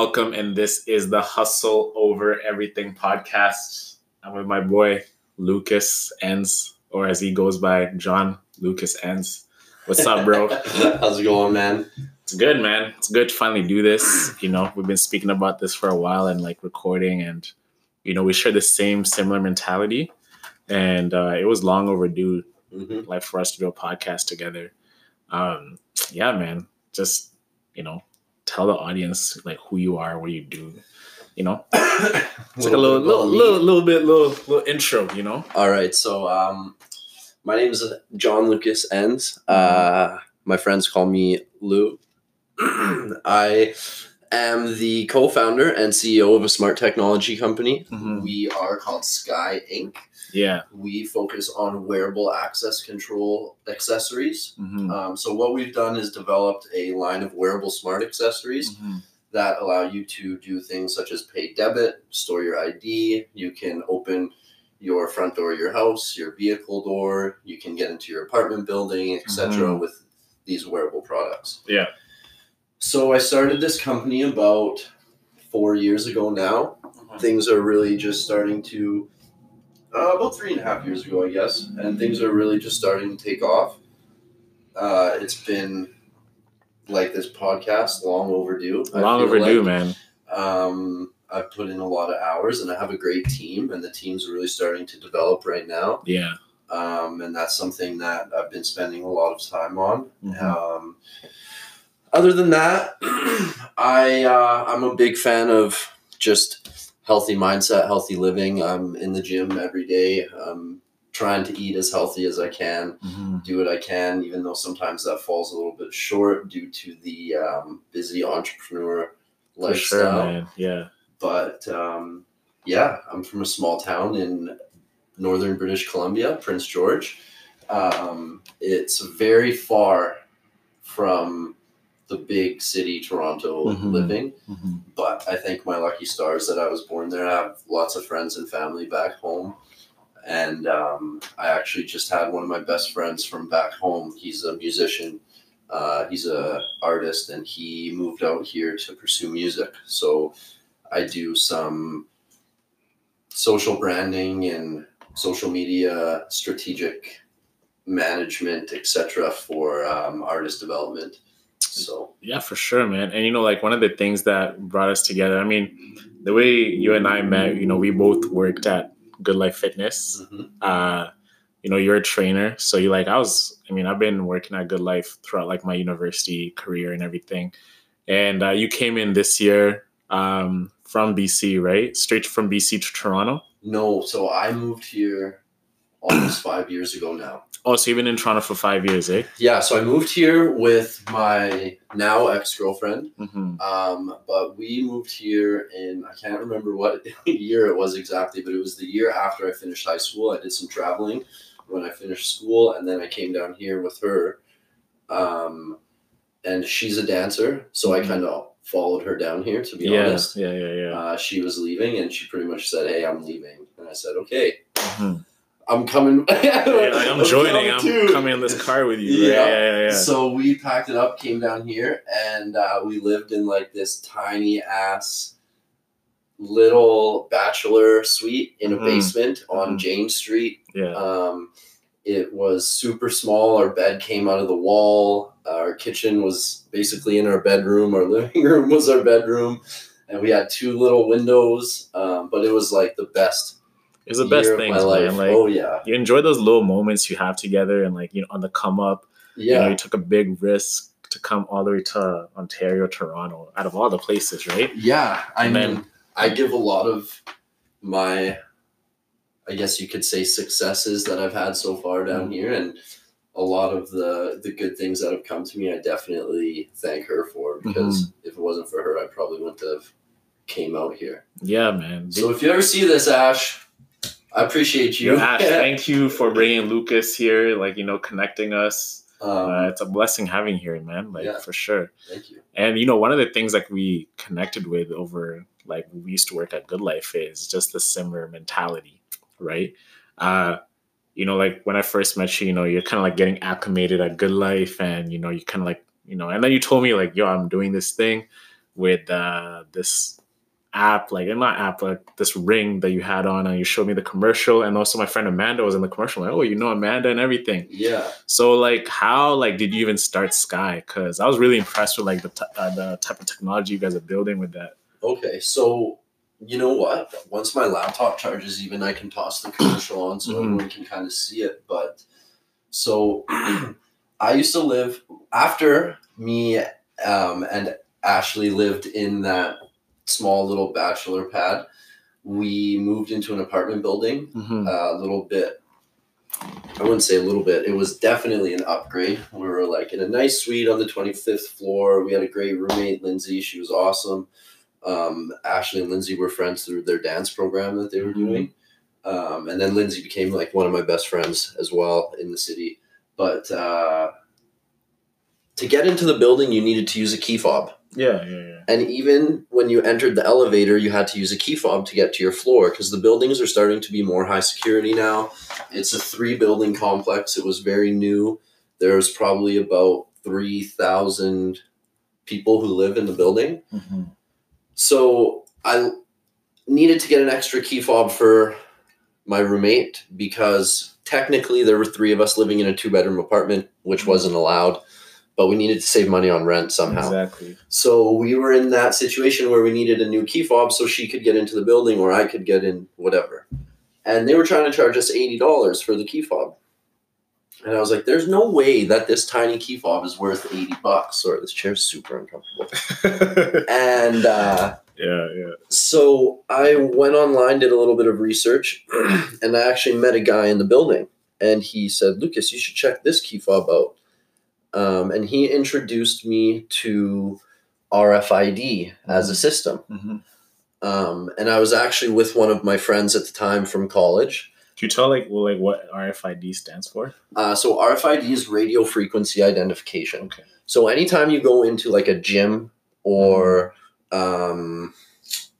welcome. And this is the Hustle Over Everything podcast. I'm with my boy Lucas Ends, or as he goes by, John Lucas Ends. What's up, bro? How's it going, man? It's good, man. It's good to finally do this. You know, we've been speaking about this for a while and like recording, and you know, we share the same similar mentality, and uh, it was long overdue, hmm like for us to do a podcast together. Um, yeah, man. Just you know, tell the audience like who you are, what you do. You know, it's like a little, little, little, little bit, little, little intro. You know. All right, so um, my name is John Lucas Ends. Uh, my friends call me Lou. I am the co-founder and CEO of a smart technology company. Mhm. We are called Sky Inc. Yeah. We focus on wearable access control accessories. Mhm. Um, so what we've done is developed a line of wearable smart accessories Mhm. that allow you to do things such as pay debit, store your ID. You can open your front door your house, your vehicle door. You can get into your apartment building, etc. with these wearable products. Yeah. So I started this company about four years ago now. Things are really just starting to, uh, about three and a half years ago, I guess, and things are really just starting to take off. Uh, it's been like this podcast, long overdue. Long overdue, like. man. Um, I've put in a lot of hours, and I have a great team, and the team's really starting to develop right now. Yeah. Um, and that's something that I've been spending a lot of time on. Mhm. Um, other than that, I uh, I'm a big fan of just healthy mindset, healthy living. I'm in the gym every day. I'm trying to eat as healthy as I can, Mhm. do what I can, even though sometimes that falls a little bit short due to the um, busy entrepreneur sure, lifestyle. man. Yeah. But um, yeah, I'm from a small town in northern British Columbia, Prince George. Um, it's very far from the big city Toronto Mhm. living, Mhm. but I think my lucky stars that I was born there. I have lots of friends and family back home. And um, I actually just had one of my best friends from back home. He's a musician. Uh, he's a artist, and he moved out here to pursue music. So I do some social branding and social media strategic management, etc., for um, artist development. So Yeah, for sure, man. And you know, like one of the things that brought us together, I mean, the way you and I met, you know, we both worked at Good Life Fitness. mhm. Uh, you know, you're a trainer. So you like I was, I mean, I've been working at Good Life throughout like my university career and everything. And uh, you came in this year um, from BC, right? Straight from BC to Toronto. no, so I moved here almost five years ago now. Oh, so you've been in Toronto for five years, eh? Yeah, so I moved here with my now ex girlfriend. Mm-hmm. Um, but we moved here in I can't remember what year it was exactly, but it was the year after I finished high school. I did some traveling when I finished school, and then I came down here with her. Um, and she's a dancer, so I Mhm. kind of followed her down here. To be Yeah, honest, yeah, yeah, yeah. uh, she was leaving, and she pretty much said, "Hey, I'm leaving," and I said, "Okay, Mhm. I'm coming." Yeah, like, I'm joining. I'm too." coming in this car with you. right? Yeah. Yeah, yeah, yeah. So we packed it up, came down here, and uh, we lived in like this tiny ass little bachelor suite in a Mhm. basement on Mhm. James Street. yeah. Um, it was super small. Our bed came out of the wall. Our kitchen was basically in our bedroom. Our living room was our bedroom. And we had two little windows, um, but it was like the best. It's the best thing, life. Like oh yeah, you enjoy those little moments you have together, and like you know, on the come up, you know, yeah, you took a big risk to come all the way to Ontario, Toronto, out of all the places, right? Yeah, I And mean, then- I give a lot of my, I guess you could say, successes that I've had so far down Mhm. here, and a lot of the the good things that have come to me. I definitely thank her for because Mm-hmm. if it wasn't for her, I probably wouldn't have came out here. Yeah, man. So if you ever see this, Ash, I appreciate you. Yo, Ash, thank you for bringing Lucas here, like you know, connecting us. um, Uh, it's a blessing having you here, man. Like Yeah. for sure. thank you. And you know, one of the things like we connected with over like we used to work at Good Life is just the similar mentality, right? Uh, you know, like when I first met you, you know, you're kind of like getting acclimated at Good Life, and you know, you kind of like, you know, and then you told me like, yo, I'm doing this thing with uh, this app, like in my app, like this ring that you had on, and you showed me the commercial, and also my friend Amanda was in the commercial. Like, oh, you know Amanda and everything. Yeah. So like, how like did you even start Sky? Because I was really impressed with like the t- uh, the type of technology you guys are building with that. Okay, so you know what? Once my laptop charges, even I can toss the commercial on so Mhm. everyone can kind of see it. But so I used to live after me um, and Ashley lived in that small little bachelor pad. We moved into an apartment building Mm-hmm. a little bit. I wouldn't say a little bit. It was definitely an upgrade. We were like in a nice suite on the 25th floor. We had a great roommate, Lindsay. She was awesome. Um, Ashley and Lindsay were friends through their dance program that they were Mhm. doing. Um, and then Lindsay became like one of my best friends as well in the city. But uh, to get into the building, you needed to use a key fob. Yeah, yeah, yeah. And even when you entered the elevator, you had to use a key fob to get to your floor because the buildings are starting to be more high security now. It's a three building complex. It was very new. There's probably about 3,000 people who live in the building. Mm-hmm. So I needed to get an extra key fob for my roommate because technically there were three of us living in a two bedroom apartment, which wasn't allowed. But we needed to save money on rent somehow. Exactly. So we were in that situation where we needed a new key fob so she could get into the building or I could get in whatever. And they were trying to charge us $80 for the key fob. And I was like, there's no way that this tiny key fob is worth 80 bucks. Or this chair's super uncomfortable. And uh, yeah, yeah. so I went online, did a little bit of research, and I actually met a guy in the building. And he said, Lucas, you should check this key fob out. Um, and he introduced me to RFID as a system. Mm-hmm. Um, and I was actually with one of my friends at the time from college. Can you tell like well, like what RFID stands for? Uh, so RFID is radio frequency identification. Okay. So anytime you go into like a gym or um,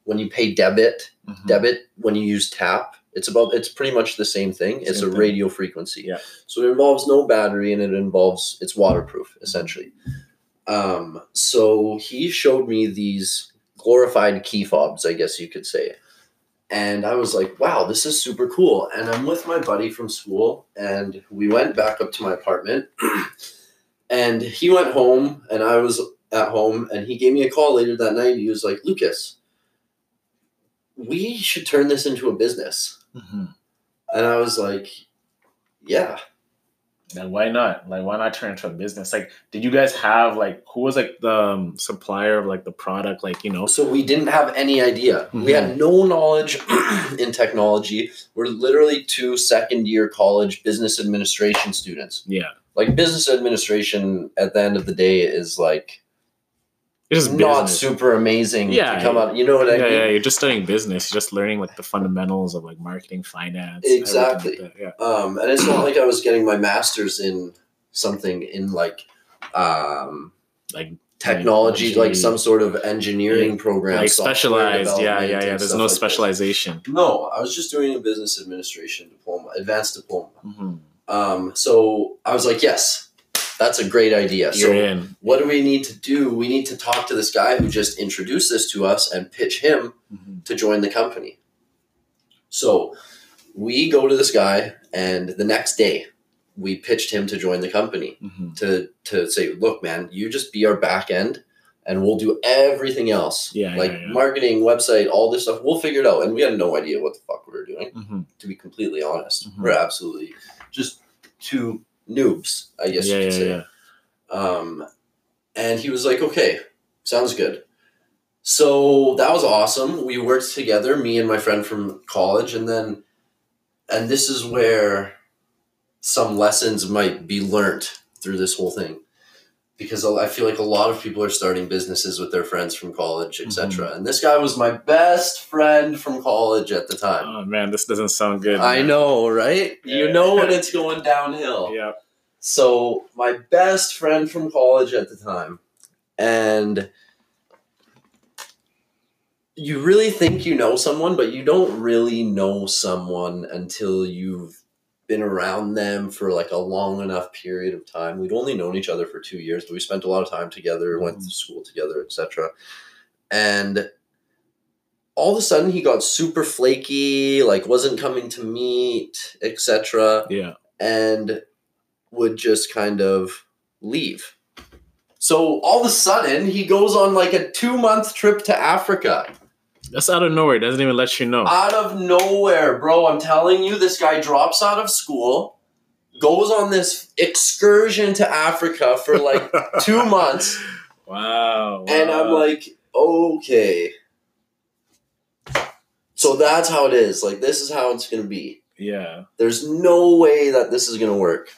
when you pay debit, Mhm. debit when you use tap it's about it's pretty much the same thing. It's a thing. radio frequency. Yeah. so it involves no battery and it involves it's waterproof essentially. Um, so he showed me these glorified key fobs i guess you could say. And i was like wow this is super cool. And i'm with my buddy from school and we went back up to my apartment. And he went home and i was at home and he gave me a call later that night. He was like lucas we should turn this into a business. Mm-hmm. And I was like, yeah. Then why not? Like, why not turn into a business? Like, did you guys have like who was like the um, supplier of like the product? Like, you know, So we didn't have any idea. We had no knowledge in technology. We're literally two second year college business administration students. yeah, Like business administration at the end of the day is like it's just not business. super amazing Yeah, to come out. You know what I yeah, mean? yeah, you're just studying business. You're just learning like the fundamentals of like marketing, finance, Exactly. like Yeah. Um, and it's not like I was getting my master's in something in like um, Like technology, Technology. like some sort of engineering program. like specialized. Yeah, yeah, yeah. There's no like specialization. No, I was just doing a business administration diploma, advanced diploma. hmm Um, so I was like, yes, that's a great idea. You're So in. what do we need to do? We need to talk to this guy who just introduced this to us and pitch him Mhm. to join the company. So we go to this guy, and the next day we pitched him to join the company Mhm. to to say, look, man, you just be our back end, and we'll do everything else, Yeah, like yeah, yeah. marketing, website, all this stuff. We'll figure it out. And we had no idea what the fuck we were doing, Mhm. to be completely honest. Mhm. We're absolutely just two noobs, I guess Yeah, you could yeah, say. yeah. Um, and he was like, okay, sounds good. So that was awesome. We worked together, me and my friend from college, and then, and this is where some lessons might be learnt through this whole thing. Because I feel like a lot of people are starting businesses with their friends from college, etc. Mm-hmm. And this guy was my best friend from college at the time. Oh man, this doesn't sound good. I man. know, right? You know when it's going downhill. Yeah. So my best friend from college at the time, and you really think you know someone, but you don't really know someone until you've been around them for like a long enough period of time. We'd only known each other for two years, but we spent a lot of time together, mm-hmm. went to school together, etc. and all of a sudden he got super flaky, like wasn't coming to meet, etc., Yeah. and would just kind of leave. So all of a sudden he goes on like a two month trip to Africa. That's out of nowhere. It doesn't even let you know. Out of nowhere, bro. I'm telling you, this guy drops out of school, goes on this excursion to Africa for like two months, Wow. and I'm like, okay. So that's how it is. Like, this is how it's going to be. yeah. There's no way that this is going to work.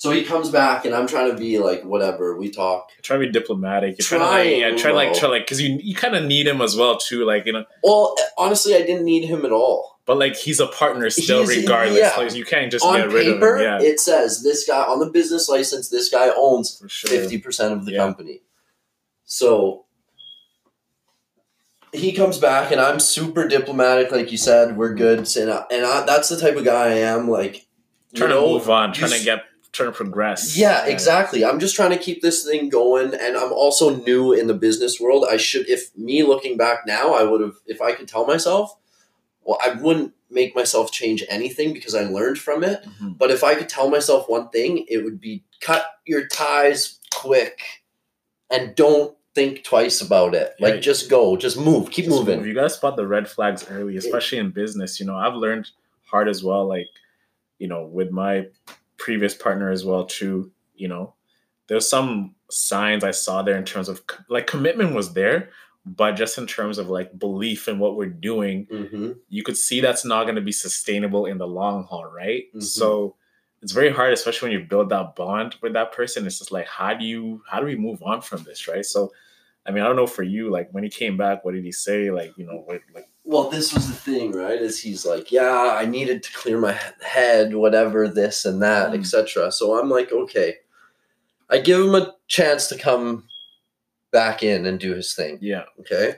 So he comes back, and I'm trying to be like, whatever. We talk. Try to be diplomatic. You're trying, Trying, to like, yeah, try like, try like, because you you kind of need him as well too. Like you know, Well, honestly, I didn't need him at all. but like he's a partner still, He's- regardless. yeah. Like you can't just on get rid paper, of him. Yeah, it says this guy on the business license. This guy owns fifty percent of the Yeah. company. So he comes back, and I'm super diplomatic, like you said. We're good, and I, and I, that's the type of guy I am. Like, you Trying know, to move on, trying to get, trying to progress. Yeah, exactly. I'm just trying to keep this thing going, and I'm also new in the business world. I should, if me looking back now, I would have, if I could tell myself, well, I wouldn't make myself change anything because I learned from it. Mhm. But if I could tell myself one thing, it would be cut your ties quick and don't think twice about it. Like Yeah. just go, just move, keep Just moving. move. You gotta spot the red flags early, especially in business. You know, I've learned hard as well. Like, you know, with my previous partner as well too. You know, there's some signs I saw there in terms of like commitment was there, but just in terms of like belief in what we're doing, hmm you could see that's not going to be sustainable in the long haul, right? Mhm. So it's very hard, especially when you build that bond with that person. It's just like, how do you, how do we move on from this, right? So, I mean, I don't know for you, like when he came back, what did he say? Like, you know, what, like, Well, this was the thing, right? Is he's like, yeah, I needed to clear my head, whatever, this and that, Mm. etc. So I'm like, okay. I give him a chance to come back in and do his thing. yeah, Okay.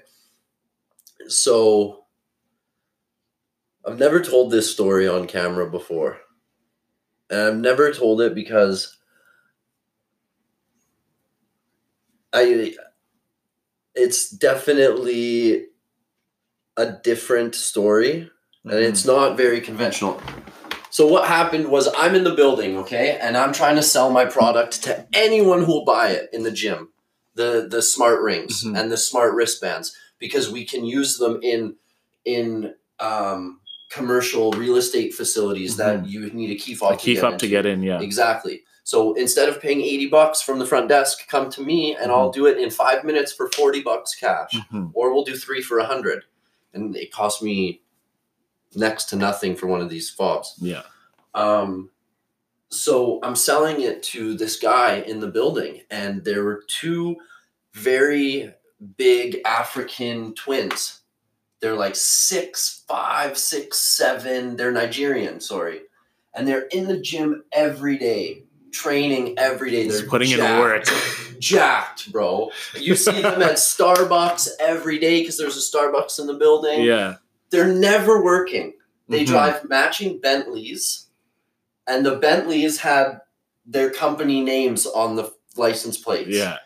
So I've never told this story on camera before. And I've never told it because I it's definitely a different story and it's not very conventional. So what happened was I'm in the building, okay, and I'm trying to sell my product to anyone who'll buy it in the gym, the the smart rings Mhm. and the smart wristbands, because we can use them in in um, commercial real estate facilities that you need a key fob a key to get fob to get in. Yeah, Exactly. So instead of paying 80 bucks from the front desk, come to me and I'll do it in five minutes for 40 bucks cash. Mhm. Or we'll do three for a hundred. And it cost me next to nothing for one of these fobs. yeah, Um, so I'm selling it to this guy in the building, and there were two very big African twins. They're like six, five, six, seven. They're Nigerian, sorry. And they're in the gym every day, training every day. They're putting in jacked work. jacked, bro. You see them at Starbucks every day because there's a Starbucks in the building. yeah. They're never working. They Mhm. drive matching Bentleys, and the Bentleys had their company names on the license plates. Yeah,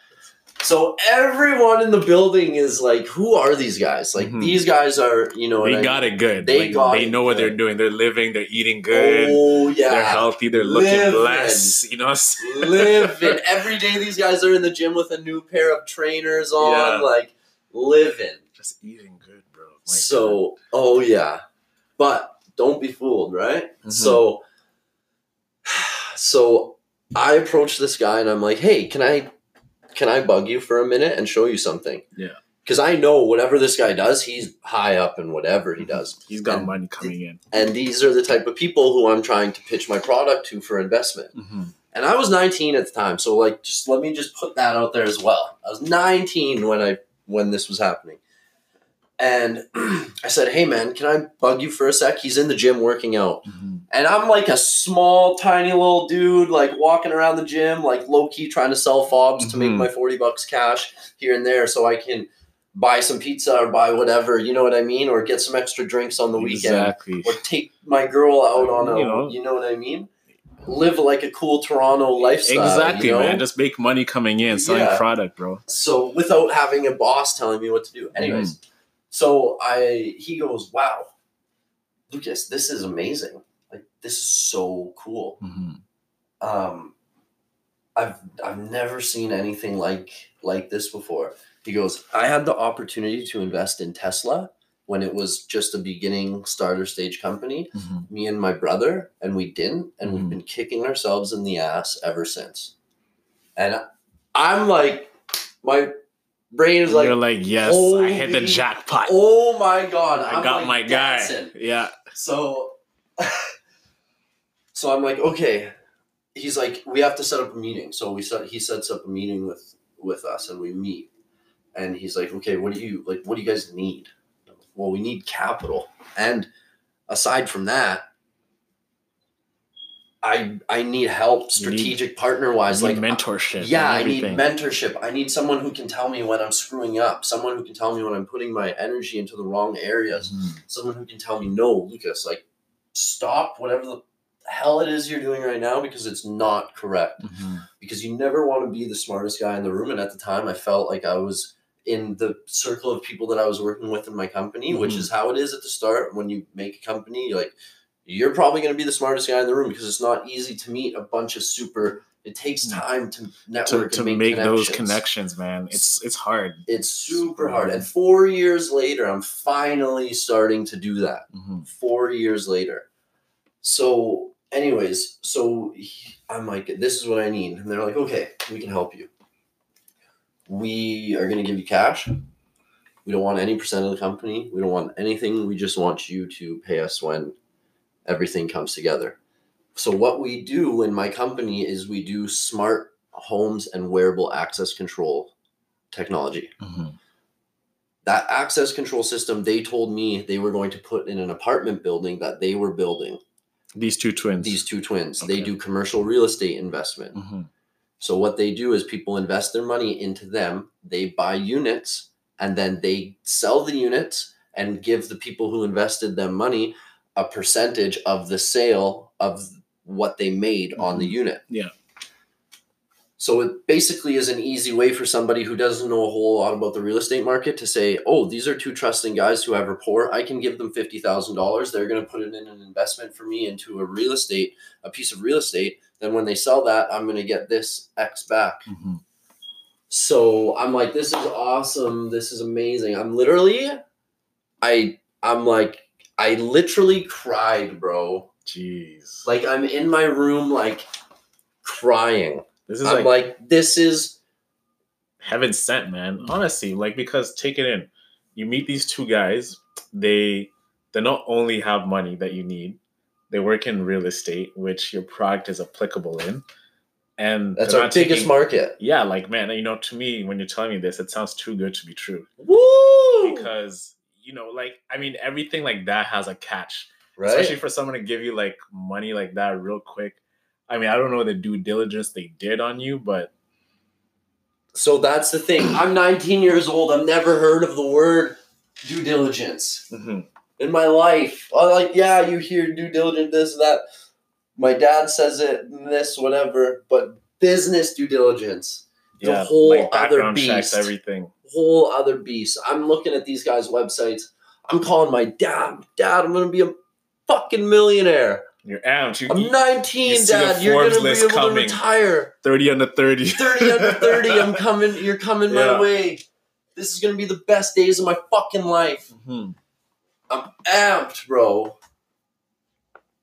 So everyone in the building is like, "Who are these guys? Like Mhm. these guys are, you know, they I got mean? it good. They Like, got They know what they're doing. They're living. They're eating good. Oh yeah, They're healthy. They're looking Living. blessed. You know. living every day. These guys are in the gym with a new pair of trainers on, Yeah. like living. Just eating good, bro. My so, oh yeah, but don't be fooled, right? Mhm. So, so I approached this guy and I'm like, "Hey, can I, can I bug you for a minute and show you something?" Yeah. Because I know whatever this guy does, he's high up in whatever he does. He's got And- money coming in. And these are the type of people who I'm trying to pitch my product to for investment. Mm-hmm. And I was 19 at the time, so like, just let me just put that out there as well. I was 19 when I when this was happening, and I said, "Hey man, can I bug you for a sec?" He's in the gym working out, Mm-hmm. and I'm like a small, tiny little dude, like walking around the gym, like low key trying to sell fobs to make Mhm. my 40 bucks cash here and there, so I can buy some pizza or buy whatever, you know what I mean, or get some extra drinks on the weekend or take my girl out on a, You know. you know what I mean? live like a cool Toronto lifestyle. exactly, you know? man. Just make money coming in, selling Yeah. product, bro. so without having a boss telling me what to do. Anyways, so I he goes, Wow, Lucas, this is amazing. Like this is so cool. hmm Um I've I've never seen anything like like this before. He goes, I had the opportunity to invest in Tesla when it was just a beginning starter stage company. hmm Me and my brother, and we didn't, and Mhm. we've been kicking ourselves in the ass ever since. And I'm like, my brain is like, You're like, yes, I hit the jackpot. oh my god, I I'm got like my guy. Yeah. So, so I'm like, okay. He's like, we have to set up a meeting. So we set. He sets up a meeting with with us, and we meet. And he's like, okay, what do you like? What do you guys need? Well, we need capital, and aside from that, I I need help, need- strategic partner wise. Like, mentorship. yeah, I need mentorship. I need someone who can tell me when I'm screwing up. Someone who can tell me when I'm putting my energy into the wrong areas Mhm. someone who can tell me, no, Lucas, like, stop whatever the hell it is you're doing right now because it's not correct. Mhm. Because you never want to be the smartest guy in the room. And at the time, I felt like I was in the circle of people that I was working with in my company, which Mhm. is how it is at the start. When you make a company, like, you're probably going to be the smartest guy in the room because it's not easy to meet a bunch of super. It takes time to To, network to and make, make, those connections connections, man, it's it's hard. It's super hard. And four years later, I'm finally starting to do that hmm four years later. So, anyways, so I'm like, this is what I need. And they're like, okay, we can help you. We are going to give you cash. We don't want any percent of the company. We don't want anything. We just want you to pay us when everything comes together. So, what we do in my company is we do smart homes and wearable access control technology. Hmm that access control system they told me they were going to put in an apartment building that they were building. These two twins. these two twins. They do commercial real estate investment. Hmm so what they do is people invest their money into them they buy units and then they sell the units and give the people who invested them money a percentage of the sale of what they made on the unit Yeah. so it basically is an easy way for somebody who doesn't know a whole lot about the real estate market to say, "Oh, these are two trusting guys who have rapport. I can give them fifty thousand dollars. They're going to put it in an investment for me into a real estate, a piece of real estate. Then when they sell that, I'm going to get this X back." hmm So I'm like, "This is awesome. This is amazing." I'm literally, I, I'm like, I literally cried, bro. Jeez. Like I'm in my room, like crying. this is I'm like, like, this is heaven sent, man. Honestly, like because take it in. You meet these two guys. They they not only have money that you need. They work in real estate, which your product is applicable in, and that's our biggest taking- market. Yeah, like man, you know, to me, when you're telling me this, it sounds too good to be true. Woo! Because you know, like I mean, everything like that has a catch. right? especially for someone to give you like money like that real quick. I mean, I don't know the due diligence they did on you, but so that's the thing. I'm 19 years old. I've never heard of the word due diligence mm-hmm. in my life. I'm like, yeah, you hear due diligence, this, that. My dad says it, this, whatever. But business due diligence, The yeah, whole like other background checks, beast. everything. whole other beast. I'm looking at these guys' websites. I'm calling my dad. Dad, I'm gonna be a fucking millionaire. You're amped. You, I'm 19, you Dad. You're gonna be able to retire. thirty under thirty. 30 under 30 i'm coming you're coming my Yeah. way this is gonna be the best days of my fucking life Mhm. i'm amped bro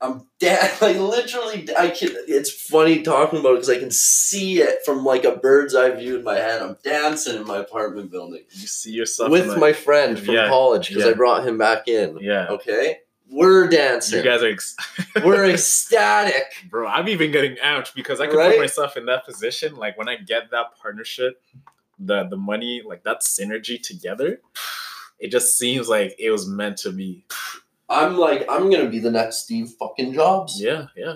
i'm dead like literally i can it's funny talking about it because i can see it from like a bird's eye view in my head i'm dancing in my apartment building You see yourself with my friend from Yeah, college because yeah. i brought him back in yeah. okay we're dancing You guys are, ex- we're ecstatic bro. I'm even getting amped because I can Right? put myself in that position. Like when I get that partnership, the the money, like that synergy together, it just seems like it was meant to be. I'm like i'm gonna be the next steve fucking jobs Yeah, yeah,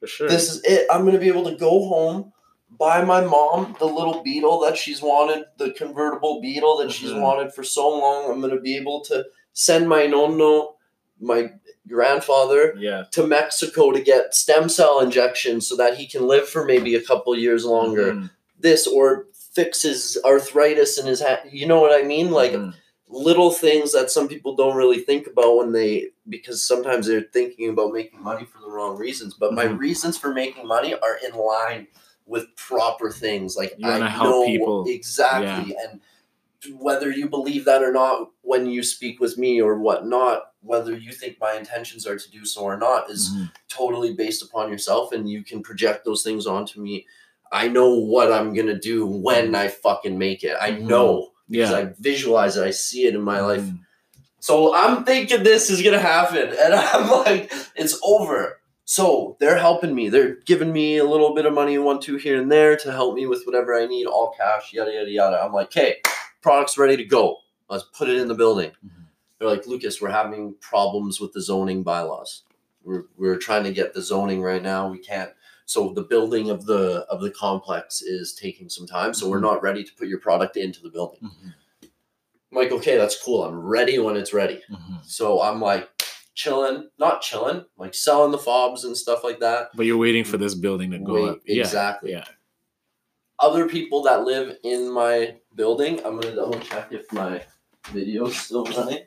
for sure. This is it. I'm gonna be able to go home, buy my mom the little beetle that she's wanted, the convertible beetle that she's Mhm. wanted for so long. I'm gonna be able to send my nono my grandfather Yeah. to Mexico to get stem cell injections so that he can live for maybe a couple years longer. Mhm. This or fixes his arthritis in his hand. You know what I mean? Like Mhm. Little things that some people don't really think about when they because sometimes they're thinking about making money for the wrong reasons. But my Mhm. reasons for making money are in line with proper things. Like You I know people. exactly and whether you believe that or not when you speak with me or whatnot, whether you think my intentions are to do so or not is Mhm. totally based upon yourself and you can project those things onto me. I know what I'm gonna do when I fucking make it. I Mhm. know because Yeah. I visualize it, I see it in my life. Mhm. So I'm thinking this is gonna happen, and I'm like, it's over. So they're helping me. They're giving me a little bit of money, one, two here and there to help me with whatever I need, all cash, yada yada yada. I'm like, okay, product's ready to go. Let's put it in the building. Mhm. They're like, Lucas, we're having problems with the zoning bylaws. We're we're trying to get the zoning right now. We can't. So the building of the of the complex is taking some time. So we're Mhm. not ready to put your product into the building. Mhm. I'm like, okay, that's cool. I'm ready when it's ready. Mhm. So I'm like chilling, not chilling, like selling the fobs and stuff like that. But you're waiting for this building to go Wait, up. Exactly. Yeah. Other people that live in my building, I'm gonna double check if my video's still running.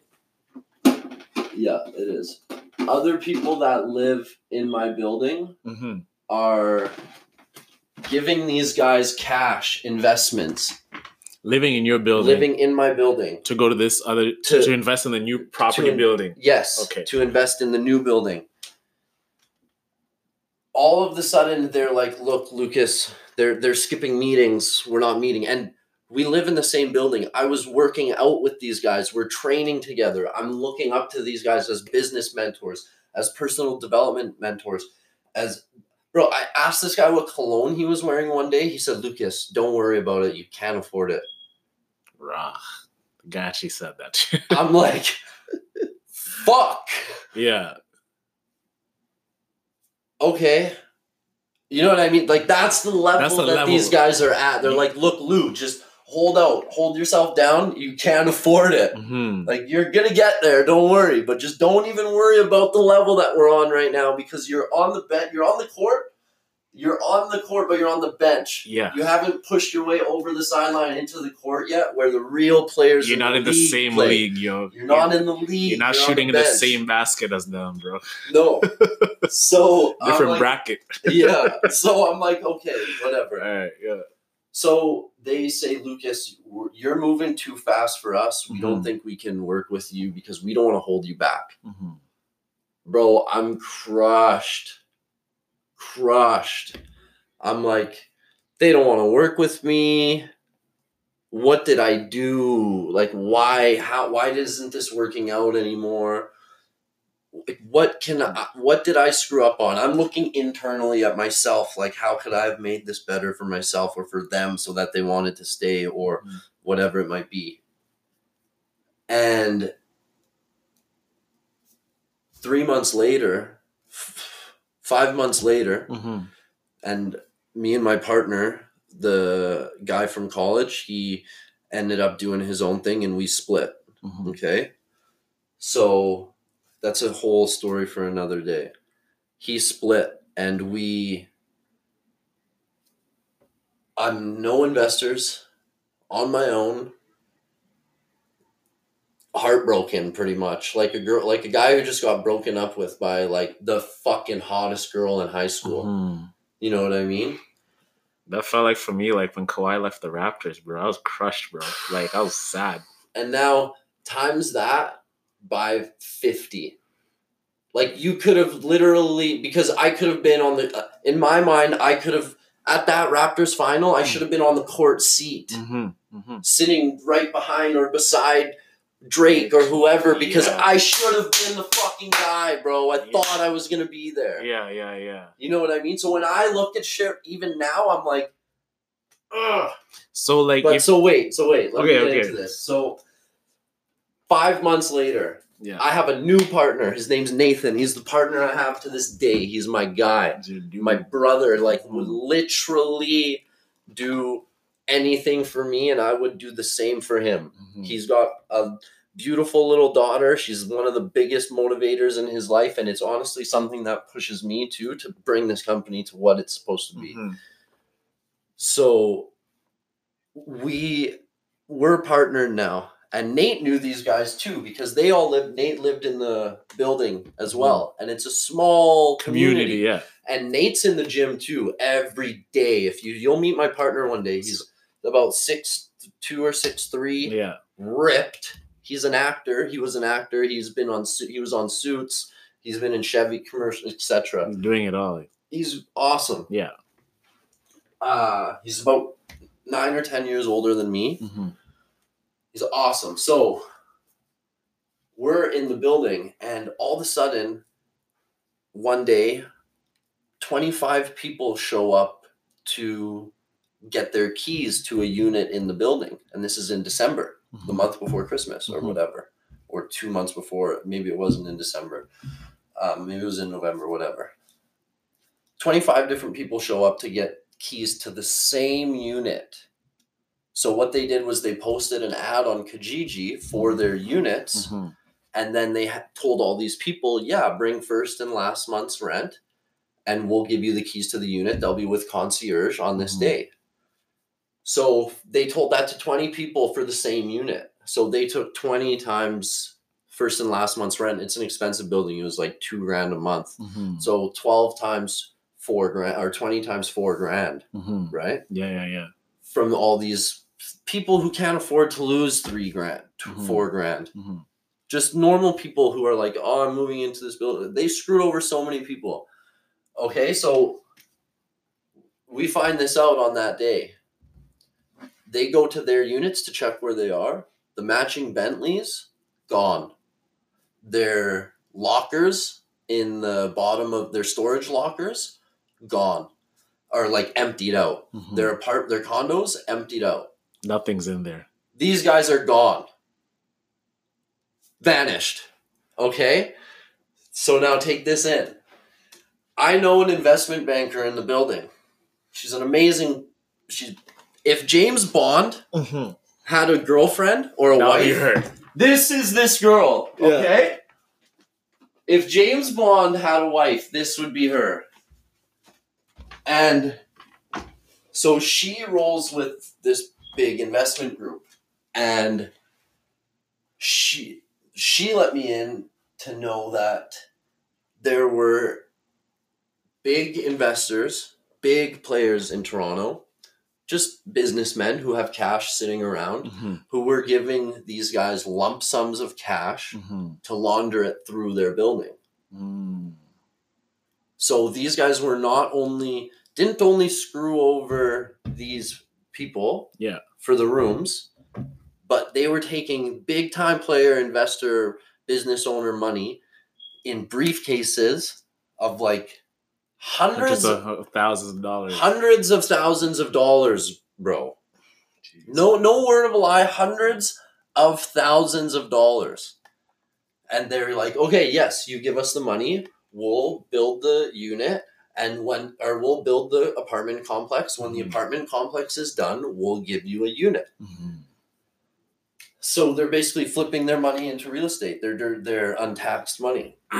Yeah, it is. Other people that live in my building hmm are giving these guys cash investments, Living in your building. living in my building. to go to this other to, To- invest in the new property to- building. Yes. Okay. To invest in the new building. All of the sudden they're like, look, Lucas, they're they're skipping meetings. We're not meeting. And we live in the same building. I was working out with these guys. We're training together. I'm looking up to these guys as business mentors, as personal development mentors, as bro, I asked this guy what cologne he was wearing one day. He said, Lucas, don't worry about it. You can't afford it. Rah. The guy actually said that. I'm like, fuck. yeah. okay. You know what I mean? Like that's the level That's the that level. these guys are at. They're like, look, Lou, just hold out, hold yourself down. You can't afford it. hmm Like you're gonna get there. Don't worry, but just don't even worry about the level that we're on right now because you're on the bench. You're on the court. You're on the court, but you're on the bench. Yeah. You haven't pushed your way over the sideline into the court yet, where the real players. You're not in the same play. league, yo. You're not in the league. You're not on shooting in the same basket as them, bro. No. So Different like, bracket. yeah. So I'm like, okay, whatever. All right. Yeah. So they say, Lucas, you're moving too fast for us. We don't Mhm. think we can work with you because we don't want to hold you back. hmm Bro, I'm crushed. Crushed. I'm like, they don't want to work with me. What did I do? Like, why? How? Why isn't this working out anymore? Like, what can I? What did I screw up on? I'm looking internally at myself. Like, how could I have made this better for myself or for them so that they wanted to stay or Mhm. whatever it might be? And three months later, five months later, hmm and me and my partner, the guy from college, he ended up doing his own thing and we split. hmm Okay. So that's a whole story for another day. He split and we I'm no investors on my own. Heartbroken pretty much. Like a girl like a guy who just got broken up with by like the fucking hottest girl in high school. hmm You know what I mean? That felt like for me, like when Kawhi left the Raptors, bro. I was crushed, bro. Like I was sad. and now times that by 50 like you could have literally because i could have been on the uh, in my mind i could have at that raptors final i should have been on the court seat hmm hmm sitting right behind or beside drake or whoever because Yeah. i should have been the fucking guy bro i Yeah. thought i was gonna be there Yeah, yeah, yeah. you know what i mean so when i look at shit even now i'm like ugh So like, but if, so wait so wait let Okay, me get okay. into this so five months later yeah, I have a new partner. His name's Nathan. He's the partner I have to this day. He's my guy. Dude, My brother, like, would literally do anything for me, and I would do the same for him. Mhm. He's got a beautiful little daughter. She's one of the biggest motivators in his life, and it's honestly something that pushes me too to bring this company to what it's supposed to be. Mhm. So we we're partnered now. And Nate knew these guys too because they all lived Nate lived in the building as well. And it's a small Community, community. yeah. And Nate's in the gym too every day. If you you'll meet my partner one day. He's about six two or six three, Yeah. ripped. He's an actor. He was an actor. He's been on he was on Suits. He's been in Chevy commercials, etc. Doing it all. He's awesome. Yeah. Uh, he's about nine or ten years older than me. hmm He's awesome. So we're in the building, and all of a sudden, one day, 25 people show up to get their keys to a unit in the building. And this is in December, the month before Christmas or Mhm. whatever, or two months before. Maybe it wasn't in December. Um, maybe it was in November, whatever. 25 different people show up to get keys to the same unit. So what they did was they posted an ad on Kijiji for their units, hmm and then they told all these people, "Yeah, bring first and last month's rent, and we'll give you the keys to the unit. They'll be with concierge on this Mhm. day." So they told that to twenty people for the same unit. So they took twenty times first and last month's rent. It's an expensive building. It was like two grand a month. hmm So twelve times four grand or twenty times four grand, hmm right? Yeah, yeah, yeah. from all these people who can't afford to lose three grand, Mhm. four grand. hmm Just normal people who are like, oh, I'm moving into this building. They screwed over so many people. Okay, so we find this out on that day. They go to their units to check where they are. The matching Bentleys, gone. Their lockers in the bottom of their storage lockers, gone. Are like emptied out. hmm Their apart their condos emptied out. Nothing's in there. These guys are gone. Vanished. Okay? So now take this in. I know an investment banker in the building. She's an amazing she's if James Bond Mm-hmm. had a girlfriend or a Now wife, you heard. this is this girl, Yeah. okay? If James Bond had a wife, this would be her. And so she rolls with this big investment group. And she she let me in to know that there were big investors, big players in Toronto, just businessmen who have cash sitting around hmm who were giving these guys lump sums of cash hmm to launder it through their building. mm. So these guys were not only didn't only screw over these people Yeah. for the rooms, but they were taking big time player investor business owner money in briefcases of like hundreds Hundreds of thousands of dollars. hundreds of thousands of dollars, bro. Jeez. No, no word of a lie. Hundreds of thousands of dollars, and they're like, "Okay, yes, you give us the money, we'll build the unit, and when or we'll build the apartment complex. When the Mhm. apartment complex is done, we'll give you a unit." Mhm. So they're basically flipping their money into real estate. They're they're, they're untaxed money.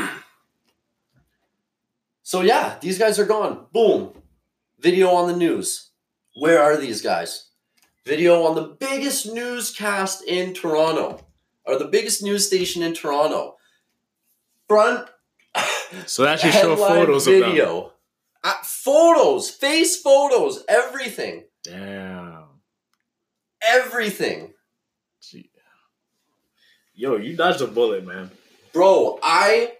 so yeah, these guys are gone. Boom. Video on the news. Where are these guys? Video on the biggest newscast in Toronto, or the biggest news station in Toronto. Front So that should show photos of them. Video. Uh, photos, face photos, everything, Damn. everything. Gee. Yo, you dodged a bullet, man. Bro, I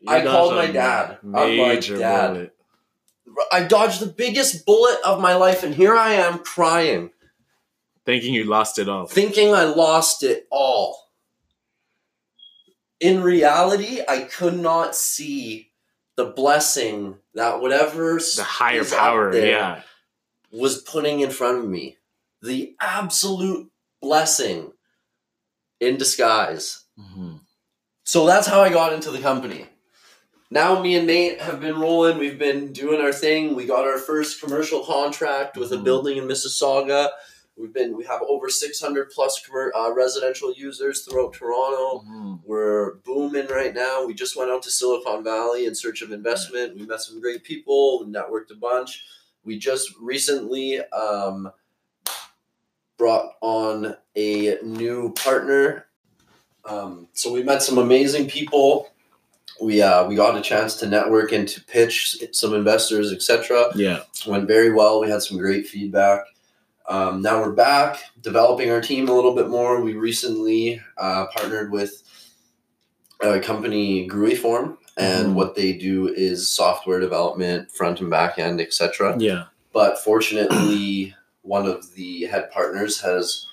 You I called my dad. I'm like, Major "Dad." bullet. I dodged the biggest bullet of my life, and here I am crying, Thinking you lost it all. thinking I lost it all. In reality, I could not see the blessing that whatever The higher power, yeah. was putting in front of me. The absolute blessing in disguise. hmm So that's how I got into the company. Now me and Nate have been rolling. We've been doing our thing. We got our first commercial contract with a Mhm. building in Mississauga. We've been we have over 600 plus uh, residential users throughout Toronto. Mhm. We're booming right now. We just went out to Silicon Valley in search of investment. We met some great people, we networked a bunch. We just recently um, brought on a new partner. Um, so we met some amazing people. We uh, we got a chance to network and to pitch some investors, etc Yeah. went very well. We had some great feedback. Um, now we're back developing our team a little bit more. We recently uh, partnered with a company Gruiform, and Mhm. what they do is software development, front and back end, etc. Yeah. But fortunately, one of the head partners has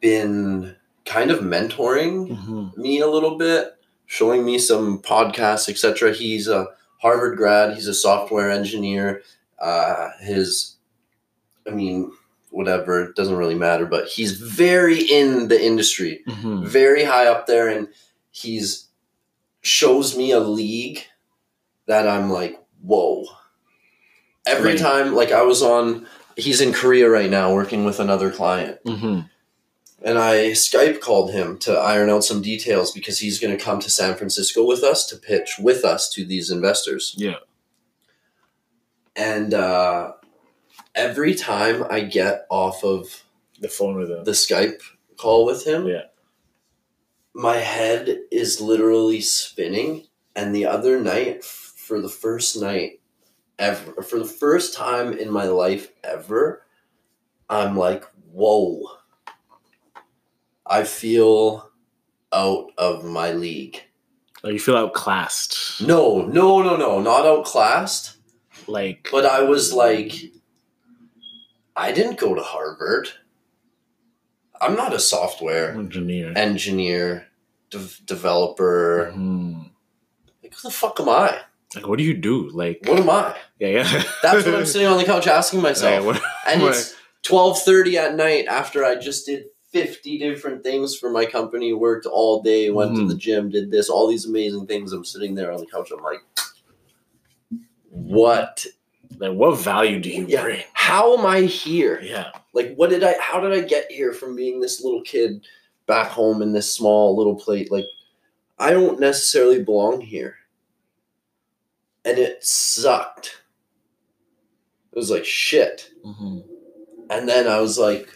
been kind of mentoring Mhm. me a little bit, showing me some podcasts, etc. He's a Harvard grad. He's a software engineer. Uh, his, I mean, whatever it doesn't really matter, but he's very in the industry, Mhm. very high up there, and he's shows me a league that I'm like, whoa. Every Right. time, like I was on, he's in Korea right now working with another client Mhm. and I Skype called him to iron out some details because he's going to come to San Francisco with us to pitch with us to these investors. Yeah. And uh, every time I get off of The phone with them. the Skype call with him, Yeah. my head is literally spinning. And the other night, for the first night ever, for the first time in my life ever, I'm like, whoa. I feel out of my league. Oh, you feel outclassed. No, no, no, no, not outclassed. Like. But I was like, I didn't go to Harvard. I'm not a software engineer. engineer, de- developer. Mhm. Like, who the fuck am I? Like, what do you do? Like, What am I? yeah, yeah. That's what I'm sitting on the couch asking myself. Like, what- and what- it's 12:30 at night after I just did 50 different things for my company, worked all day, went to Mhm. the gym, did this, all these amazing things. I'm sitting there on the couch. I'm like, what? Like, what value do you Yeah. bring? How am I here? Yeah. Like, what did I? How did I get here from being this little kid back home in this small little plate? Like, I don't necessarily belong here, and it sucked. It was like shit. hmm And then I was like,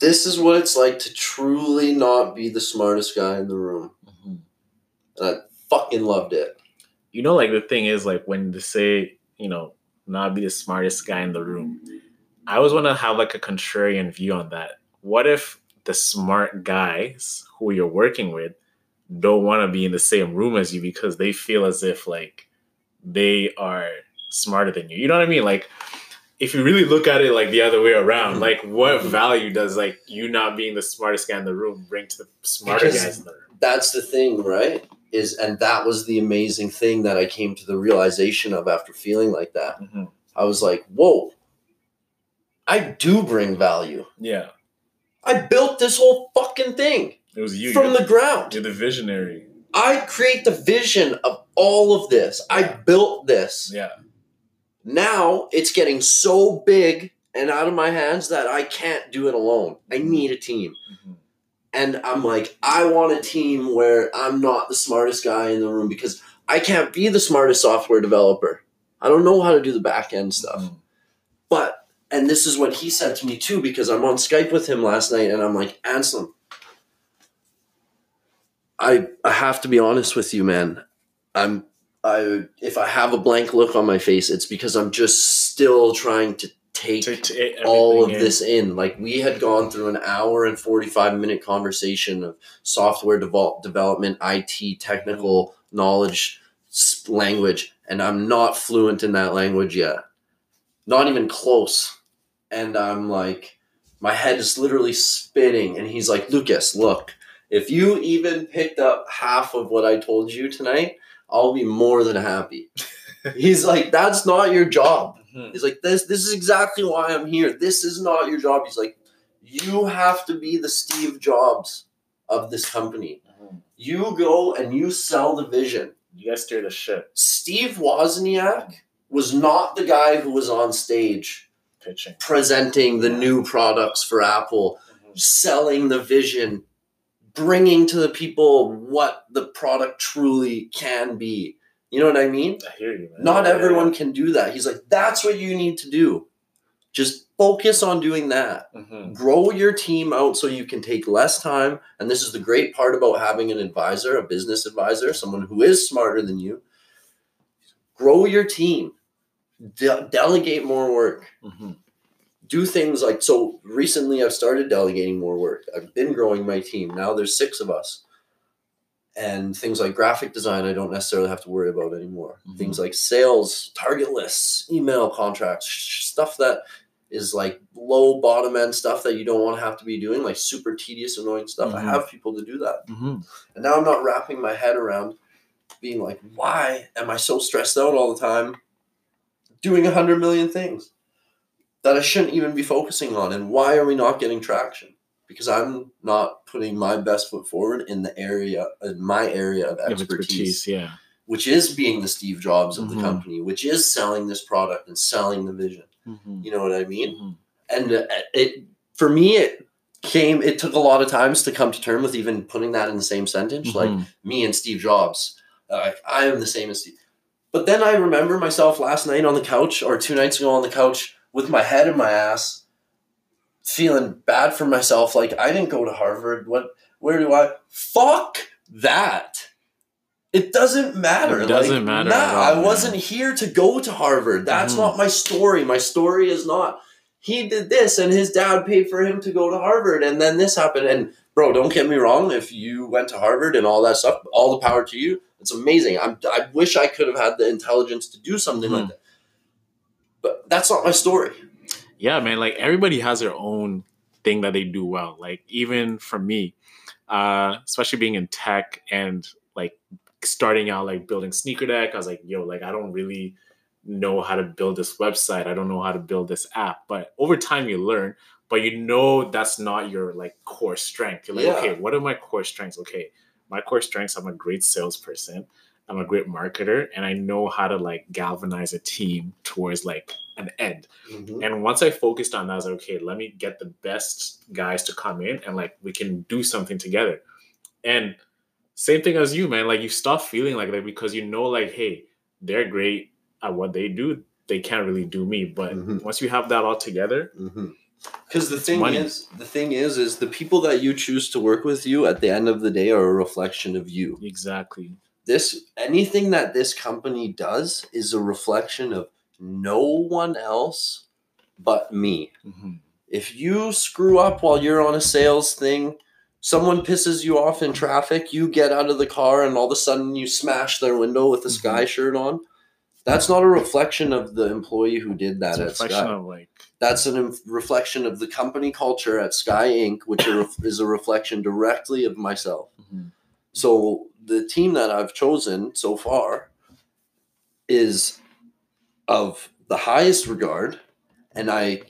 this is what it's like to truly not be the smartest guy in the room. hmm And I fucking loved it. You know, like the thing is, like when they say, you know, not be the smartest guy in the room. I always want to have like a contrarian view on that. What if the smart guys who you're working with don't want to be in the same room as you because they feel as if like they are smarter than you? You know what I mean? Like if you really look at it like the other way around, Mhm. like what value does like you not being the smartest guy in the room bring to the smarter Because- guys in the room? That's the thing, right? Is and that was the amazing thing that I came to the realization of after feeling like that. Mhm. I was like, whoa, I do bring value. Yeah, I built this whole fucking thing it was you. from you're, the ground. you're the visionary. I create the vision of all of this. I built this. Yeah. Now it's getting so big and out of my hands that I can't do it alone. I need a team. Mhm. And I'm like, I want a team where I'm not the smartest guy in the room because I can't be the smartest software developer. I don't know how to do the back end stuff. Mhm. But, and this is what he said to me too, because I'm on Skype with him last night and I'm like, Anselm, I, I have to be honest with you, man. I'm I if I have a blank look on my face, it's because I'm just still trying to take To- to- all of in. this in. Like we had gone through an hour and 45 minute conversation of software development, IT, technical knowledge, language, and I'm not fluent in that language yet. Not even close. And I'm like, my head is literally spinning. And he's like, Lucas, look, if you even picked up half of what I told you tonight, I'll be more than happy. he's like, that's not your job. Mhm. He's like, this this is exactly why I'm here. This is not your job. He's like, you have to be the Steve Jobs of this company. Mhm. You go and you sell the vision. You guys steer the ship. Steve Wozniak was not the guy who was on stage pitching. presenting the new products for Apple, selling the vision, bringing to the people what the product truly can be. You know what I mean? I hear you, man. Not everyone can do that. He's like, that's what you need to do. Just focus on doing that. Mhm. Grow your team out so you can take less time. And this is the great part about having an advisor, a business advisor, someone who is smarter than you. Grow your team, De- delegate more work Mhm. do things like so recently i've started delegating more work i've been growing my team now there's six of us and things like graphic design i don't necessarily have to worry about anymore Mhm. things like sales target lists email contracts stuff that is like low bottom end stuff that you don't want to have to be doing like super tedious annoying stuff i Mhm. have people to do that Mhm. and now i'm not wrapping my head around being like why am i so stressed out all the time doing a hundred million things that I shouldn't even be focusing on. And why are we not getting traction? Because I'm not putting my best foot forward in the area, in my area of You have expertise, yeah. which is being the Steve Jobs of Mhm. the company, which is selling this product and selling the vision. Mhm. You know what I mean? Mhm. And uh, it, for me, it came, it took a lot of times to come to terms with even putting that in the same sentence. Like, Mhm. me and Steve Jobs. Like I am the same as Steve. But then I remember myself last night on the couch or two nights ago on the couch with my head in my ass, feeling bad for myself. Like I didn't go to Harvard. What? Where do I? Fuck that. It doesn't matter. It doesn't Like, matter Nah, all, I man. wasn't here to go to Harvard. That's Mhm. not my story. My story is not he did this and his dad paid for him to go to Harvard and then this happened. And bro, don't get me wrong. If you went to Harvard and all that stuff, all the power to you. It's amazing. I'm, I wish I could have had the intelligence to do something like Mhm. that. But that's not my story. Yeah man like everybody has their own thing that they do well. Like even for me uh especially being in tech and like starting out like building sneaker deck i was like yo like i don't really know how to build this website. I don't know how to build this app. But over time you learn but you know that's not your like core strength. You're like Yeah. okay what are my core strengths? Okay my core strengths i'm a great salesperson i'm a great marketer and i know how to like galvanize a team towards like an end and once I focused on that, I was like, okay, let me get the best guys to come in and like we can do something together. And same thing as you, man. Like you stop feeling like that because you know, like, hey, they're great at what they do. They can't really do me. But Mhm. once you have that all together, Because the thing money. is, the thing is, is the people that you choose to work with you at the end of the day are a reflection of you. exactly. This anything that this company does is a reflection of no one else but me. Mhm. If you screw up while you're on a sales thing, someone pisses you off in traffic, you get out of the car and all of a sudden you smash their window with a Mhm. sky shirt on. That's not a reflection of the employee who did that It's a at reflection Sky. of like, That's a inf- reflection of the company culture at Sky Inc., which are- is a reflection directly of myself. mhm. So the team that I've chosen so far is of the highest regard, and I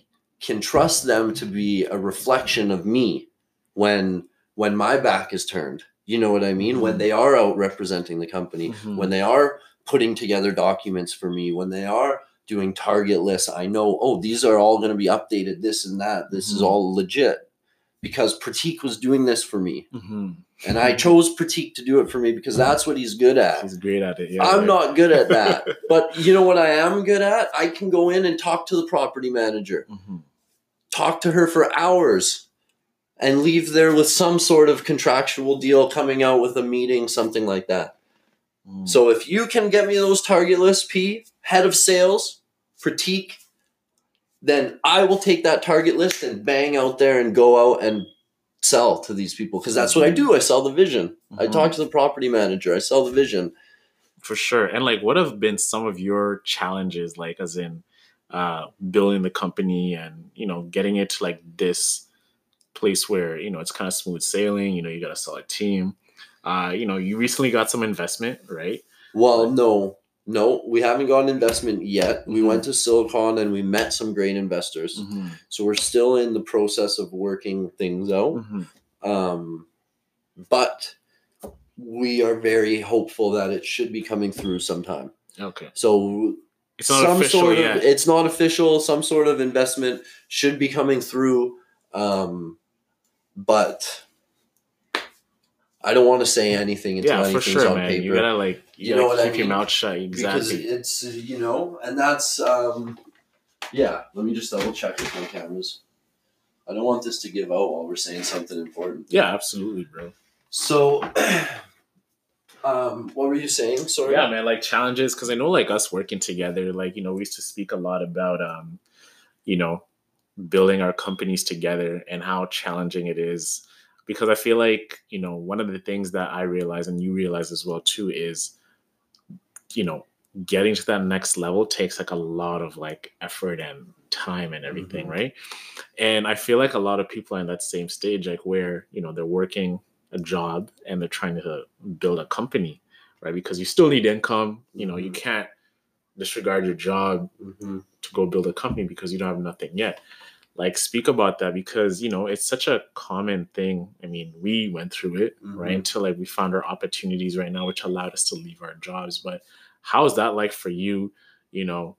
can trust them to be a reflection of me when when my back is turned. You know what I mean? When Mhm. they are out representing the company, Mhm. when they are putting together documents for me, when they are doing target lists, I know, oh, these are all going to be updated, this and that. This is Mhm. all legit because Pratik was doing this for me. And I chose Pratik to do it for me because that's what he's good at. he's great at it. Yeah, I'm right. not good at that. but you know what I am good at? I can go in and talk to the property manager, Mhm. talk to her for hours, and leave there with some sort of contractual deal coming out with a meeting, something like that. Mhm. So if you can get me those target lists, P, head of sales, Pratik, then I will take that target list and bang out there and go out and sell to these people because that's what I do. I sell the vision. I Mhm. talk to the property manager. I sell the vision. for sure and like what have been some of your challenges like as in uh building the company and you know getting it to like this place where you know it's kind of smooth sailing you know you got a solid team uh you know you recently got some investment right Well, no, no, we haven't got an investment yet. We Mhm. went to Silicon and we met some great investors. mm-hmm. So we're still in the process of working things out. Mm-hmm. Um, but we are very hopeful that it should be coming through sometime. okay So It's not some official sort yet. of it's not official. Some sort of investment should be coming through, um, but I don't want to say anything until yeah, for anything's sure, on man. paper. You gotta like you, You gotta know what I keep your mean? mouth shut. exactly. because it's you know, and that's um, yeah. Let me just double check with my cameras. I don't want this to give out while we're saying something important. yeah, absolutely, bro. So, um, what were you saying? Sorry. Yeah, man, like challenges because I know like us working together, like you know, we used to speak a lot about um, you know, building our companies together and how challenging it is. Because I feel like, you know, one of the things that I realize and you realize as well too is, you know, getting to that next level takes like a lot of like effort and time and everything, Mhm. right? And I feel like a lot of people are in that same stage, like where, you know, they're working a job and they're trying to build a company, right? Because you still need income. You know, you Mhm. can't disregard your job hmm to go build a company because you don't have nothing yet. Like, speak about that because you know it's such a common thing. I mean, we went through it right Mhm. until like we found our opportunities right now, which allowed us to leave our jobs. But how is that like for you? You know,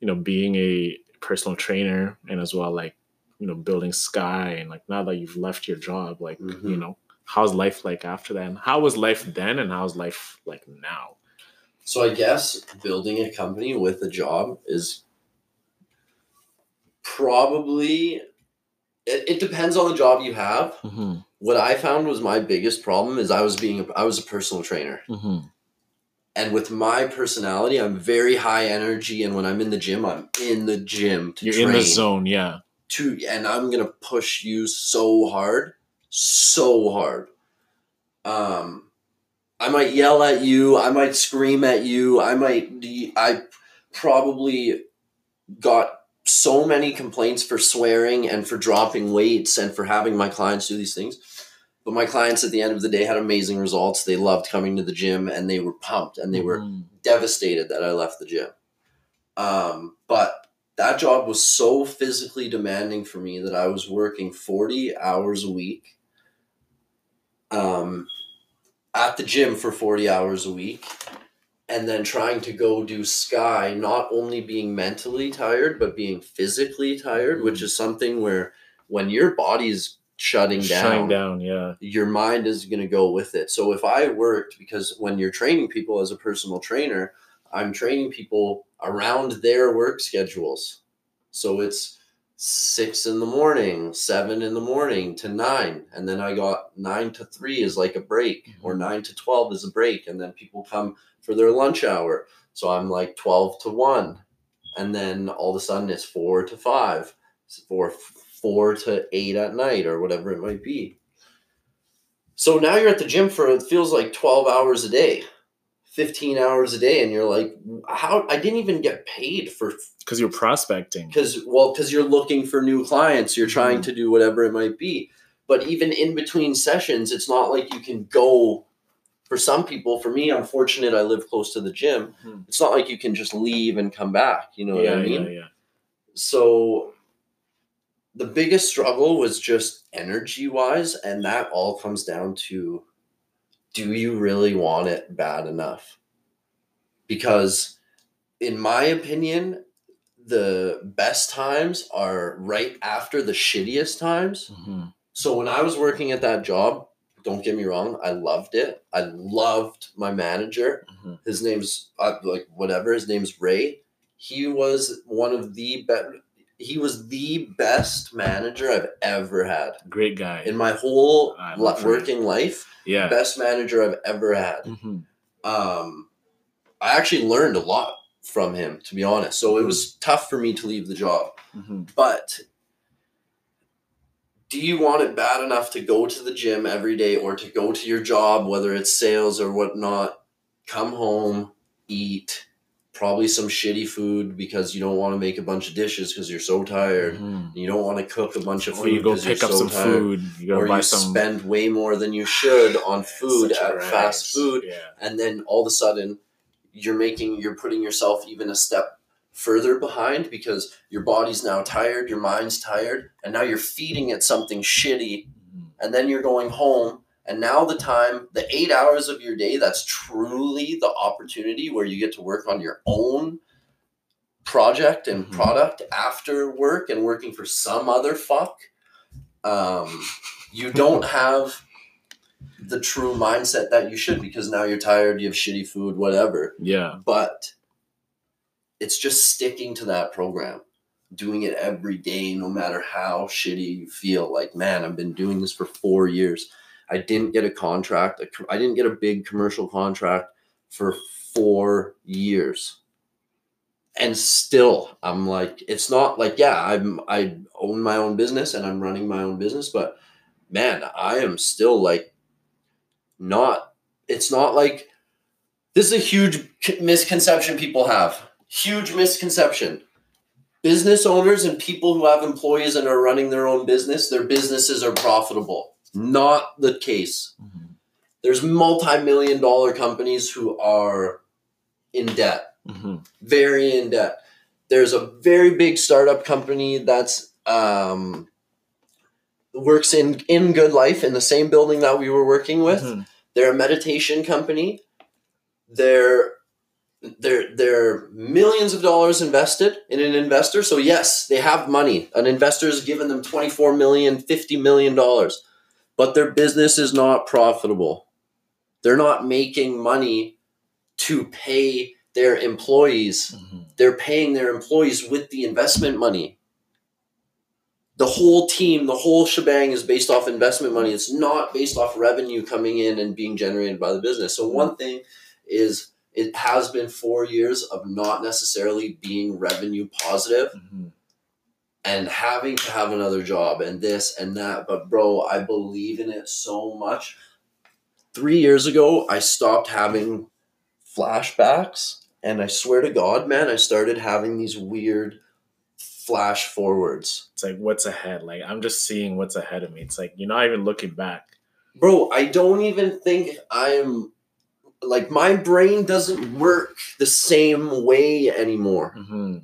you know, being a personal trainer and as well like you know building Sky and like now that you've left your job, like you Mhm. know, how's life like after that? And how was life then, and how's life like now? So I guess building a company with a job is probably it, it depends on the job you have. Mm-hmm. What I found was my biggest problem is I was being a, I was a personal trainer. Mm-hmm. And with my personality, I'm very high energy and when I'm in the gym, I'm in the gym to You're train. in the zone, yeah. to and I'm gonna push you so hard, so hard. Um, I might yell at you. I might scream at you. I might. I probably got so many complaints for swearing and for dropping weights and for having my clients do these things. But my clients at the end of the day had amazing results. They loved coming to the gym and they were pumped and they were Mhm. devastated that I left the gym. Um, but that job was so physically demanding for me that I was working 40 hours a week um, at the gym for 40 hours a week and then trying to go do sky not only being mentally tired but being physically tired which Mhm. is something where when your body's shutting down, shutting down, yeah. your mind is going to go with it. So if I worked, because when you're training people as a personal trainer, I'm training people around their work schedules. So it's six in the morning, seven in the morning to nine. And then I got nine to three is like a break, or nine to 12 is a break. And then people come for their lunch hour. So I'm like 12 to one. And then all of a sudden it's four to five, or four to eight at night, or whatever it might be. So now you're at the gym for it feels like 12 hours a day, 15 hours a day, and you're like, how I didn't even get paid for Because you're prospecting. because well, because you're looking for new clients, you're trying mm-hmm. to do whatever it might be. But even in between sessions, it's not like you can go for some people, for me, I'm fortunate I live close to the gym. Mhm. It's not like you can just leave and come back. You know yeah, what I mean? yeah, yeah. so the biggest struggle was just energy wise and that all comes down to do you really want it bad enough because in my opinion the best times are right after the shittiest times Mhm. so when i was working at that job don't get me wrong i loved it i loved my manager Mhm. his name's uh, like whatever his name's ray he was one of the best he was the best manager i've ever had Great guy. in my whole I li- love Ray. working life yeah. best manager i've ever had Mhm. um i actually learned a lot from him to be honest so it was tough for me to leave the job Mhm. but do you want it bad enough to go to the gym every day or to go to your job, whether it's sales or whatnot, come home, eat, probably some shitty food because you don't want to make a bunch of dishes because you're so tired. Mhm. You don't want to cook a bunch of Or food you go pick up so some tired. food. You gotta Or buy you some spend way more than you should on food at fast food Yeah. and then all of a sudden you're making you're putting yourself even a step further behind because your body's now tired your mind's tired and now you're feeding it something shitty Mhm. and then you're going home and now the time the eight hours of your day that's truly the opportunity where you get to work on your own project and Mhm. product after work and working for some other fuck, um, you don't have the true mindset that you should because now you're tired, you have shitty food, whatever. Yeah. But it's just sticking to that program, doing it every day, no matter how shitty you feel. Like, man, I've been doing this for four years. I didn't get a contract. I didn't get a big commercial contract for four years. And still, I'm like, it's not like, yeah, I'm I own my own business and I'm running my own business, but man, I am still like not it's not like this is a huge misconception people have. Huge misconception. Business owners and people who have employees and are running their own business, their businesses are profitable. Not the case. Mhm. There's multi-million dollar companies who are in debt Mhm. very in debt. There's a very big startup company that's um, works in in Good Life in the same building that we were working with. Mhm. They're a meditation company. They're they're they're millions of dollars invested in an investor. So yes, they have money. An investor has given them 24 million, 50 million dollars. But their business is not profitable. They're not making money to pay their employees Mhm. they're paying their employees with the investment money. The whole team, the whole shebang is based off investment money. It's not based off revenue coming in and being generated by the business. So, one thing is it has been four years of not necessarily being revenue positive Mhm. and having to have another job and this and that. But, bro, I believe in it so much. Three years ago, I stopped having flashbacks. And I swear to God, man, I started having these weird flash forwards. It's like what's ahead. Like I'm just seeing what's ahead of me. It's like you're not even looking back. Bro, I don't even think I'm like my brain doesn't work the same way anymore. Mhm.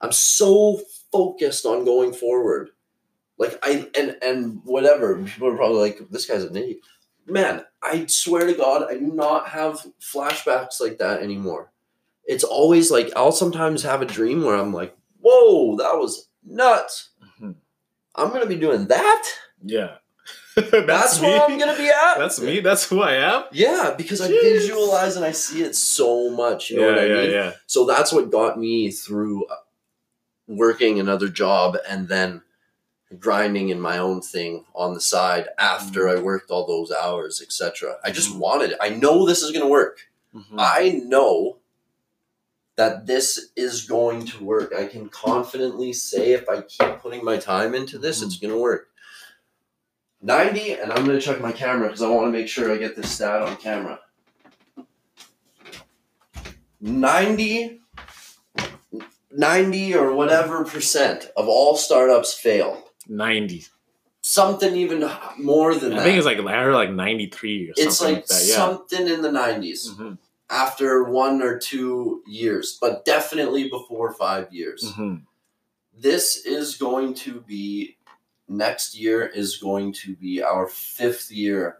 I'm so focused on going forward. Like I and and whatever. People are probably like, this guy's an idiot. Man, I swear to God, I do not have flashbacks like that anymore. It's always like I'll sometimes have a dream where I'm like, whoa, that was nuts. Mhm. I'm gonna be doing that. Yeah. That's, me. where I'm gonna be at. That's me. That's who I am. Yeah, because I visualize and I see it so much. You know yeah, what I yeah, mean? yeah. So that's what got me through uh, working another job and then grinding in my own thing on the side after I worked all those hours, etc. I just Mhm. wanted it. I know this is going to work. Mhm. I know that this is going to work. I can confidently say if I keep putting my time into this, it's going to work. 90, and I'm going to check my camera because I want to make sure I get this stat on camera. 90, 90 or whatever percent of all startups fail. Ninety. Something even more than that. I that. think it's like I heard like ninety three or it's something like like that. Yeah. something in the 90s. Mhm. after one or two years, but definitely before five years. Mhm. This is going to be next year is going to be our fifth year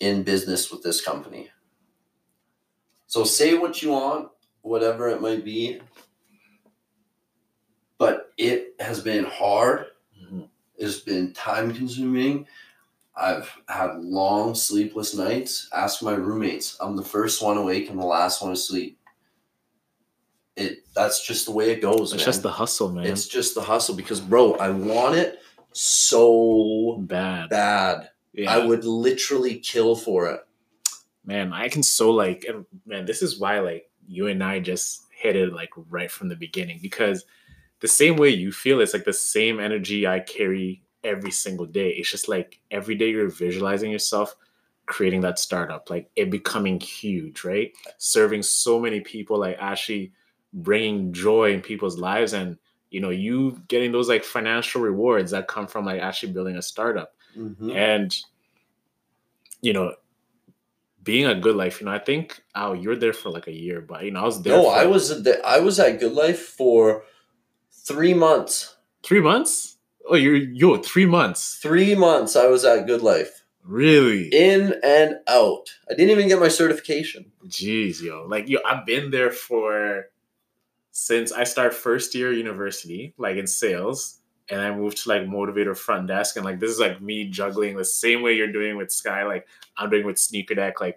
in business with this company. So say what you want, whatever it might be, but it has been hard. Mhm. It's been time consuming. I've had long sleepless nights. Ask my roommates. I'm the first one awake and the last one asleep. It that's just the way it goes. It's man. just the hustle, man. it's just the hustle because bro, I want it so bad. bad. Yeah. I would literally kill for it. man, I can so like, and man, this is why like you and I just hit it like right from the beginning because the same way you feel, it's like the same energy I carry every single day. It's just like every day you're visualizing yourself creating that startup, like it becoming huge, right? Serving so many people, like actually bringing joy in people's lives and you know you getting those like financial rewards that come from like actually building a startup Mhm. and you know being a good life you know i think oh you're there for like a year but you know i was there No, for I was th- I was at Good Life for three months. three months oh you're yo three months Three months I was at Good Life, really in and out. I didn't even get my certification. jeez yo like yo i've been there for since I start first year university, like in sales, and I moved to like motivator front desk, and like this is like me juggling the same way you're doing with Sky, like I'm doing with Sneaker Deck, like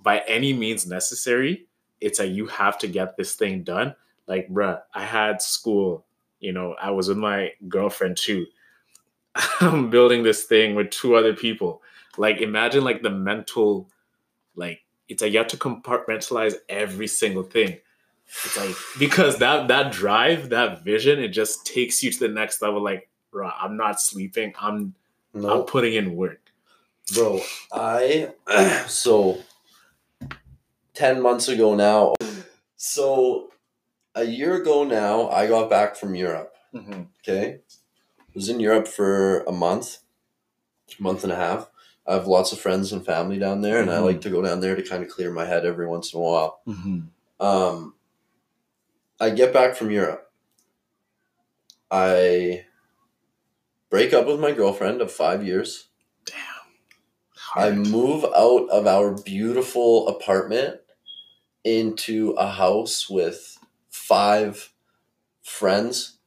by any means necessary, it's like you have to get this thing done. Like, bruh, I had school, you know, I was with my girlfriend too. I'm building this thing with two other people. Like, imagine like the mental, like, it's like you have to compartmentalize every single thing. It's like because that that drive, that vision, it just takes you to the next level. Like, bro, I'm not sleeping. I'm I'm putting in work. bro. I so ten months ago now. So a year ago now, I got back from Europe. Mm-hmm. Okay, was in Europe for a month, month and a half. I have lots of friends and family down there, and I Mhm. like to go down there to kind of clear my head every once in a while. Mm-hmm. Um, I get back from Europe. I break up with my girlfriend of five years. Damn. I move out of our beautiful apartment into a house with five friends,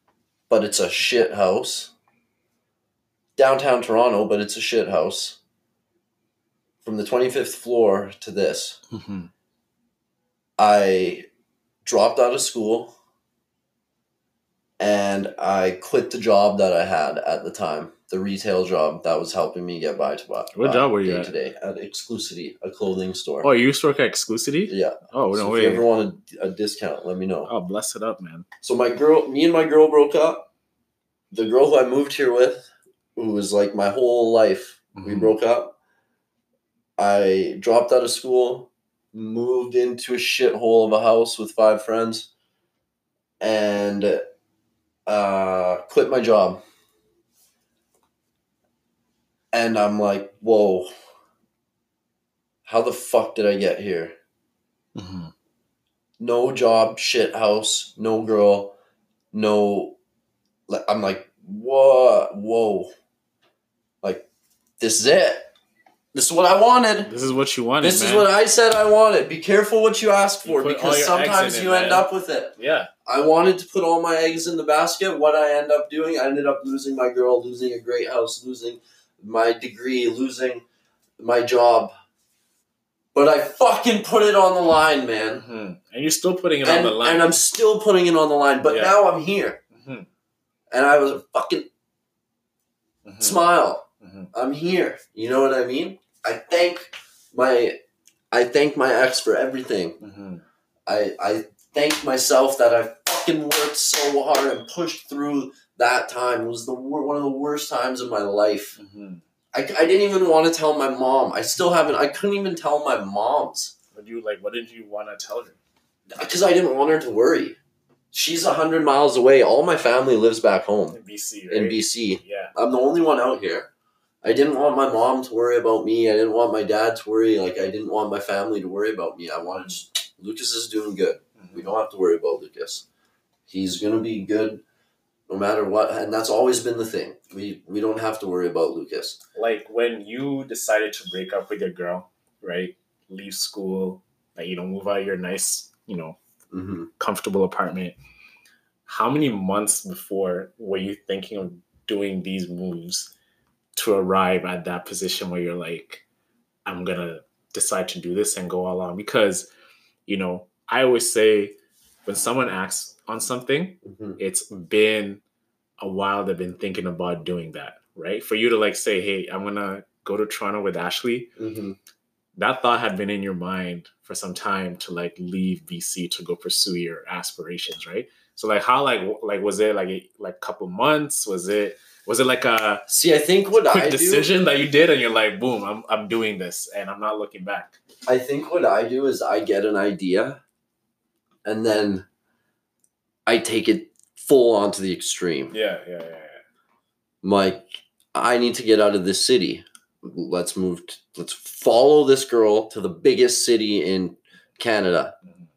but it's a shit house. Downtown Toronto, but it's a shit house. From the 25th floor to this. Mm-hmm. I dropped out of school and I quit the job that I had at the time, the retail job that was helping me get by to buy. What job were you at? Today at Exclusivity, a clothing store. Oh, you used to work at Exclusivity? yeah. Oh so no if way. you ever want a, a discount, let me know. Oh, bless it up, man. So my girl, me and my girl broke up. The girl who I moved here with, who was like my whole life, we Mhm. broke up. I dropped out of school, moved into a shithole of a house with five friends, and uh, quit my job. And I'm like, whoa, how the fuck did I get here? Mhm. no job, shit house, no girl, no. I'm like, what? Whoa! Like, this is it. This is what I wanted. This is what you wanted. This is what I said I wanted. Be careful what you ask for all because sometimes in it, you end man. up with it. Yeah. I wanted to put all my eggs in the basket. What I end up doing, I ended up losing my girl, losing a great house, losing my degree, losing my job. But I fucking put it on the line, man. hmm And you're still putting it and, on the line. and I'm still putting it on the line. But Yeah. now I'm here, Mhm. and I was a fucking Mhm. smile. Mhm. I'm here. You know what I mean? I thank my, I thank my ex for everything. Mhm. I I thank myself that I fucking worked so hard and pushed through that time. It was the one of the worst times of my life. Mhm. I, I didn't even want to tell my mom. I still haven't. I couldn't even tell my mom's. What do you like? What did you want to tell her? because I didn't want her to worry. She's a hundred miles away. All my family lives back home In BC, right? in BC. Yeah. I'm the only one out here. I didn't want my mom to worry about me. I didn't want my dad to worry. Like I didn't want my family to worry about me. I wanted just, Lucas is doing good. We Mhm. don't have to worry about Lucas. He's gonna be good no matter what, and that's always been the thing. We we don't have to worry about Lucas. Like when you decided to break up with your girl, right? Leave school, like you know, move out of your nice, you know, Mm-hmm. comfortable apartment. How many months before were you thinking of doing these moves to arrive at that position where you're like, I'm gonna decide to do this and go all on? Because, you know, I always say when someone acts on something, Mm-hmm. it's been a while they've been thinking about doing that, right? For you to like say, hey, I'm gonna go to Toronto with Ashley, Mm-hmm. that thought had been in your mind for some time to like leave BC to go pursue your aspirations, right? So like how like like was it like a like couple months? Was it was it like a See, I think what quick I decision that you did and you're like, boom, I'm I'm doing this and I'm not looking back. I think what I do is I get an idea, and then I take it full on to the extreme. Yeah, yeah, yeah, yeah. like I need to get out of this city. Let's move. let's follow this girl to the biggest city in Canada. Mhm.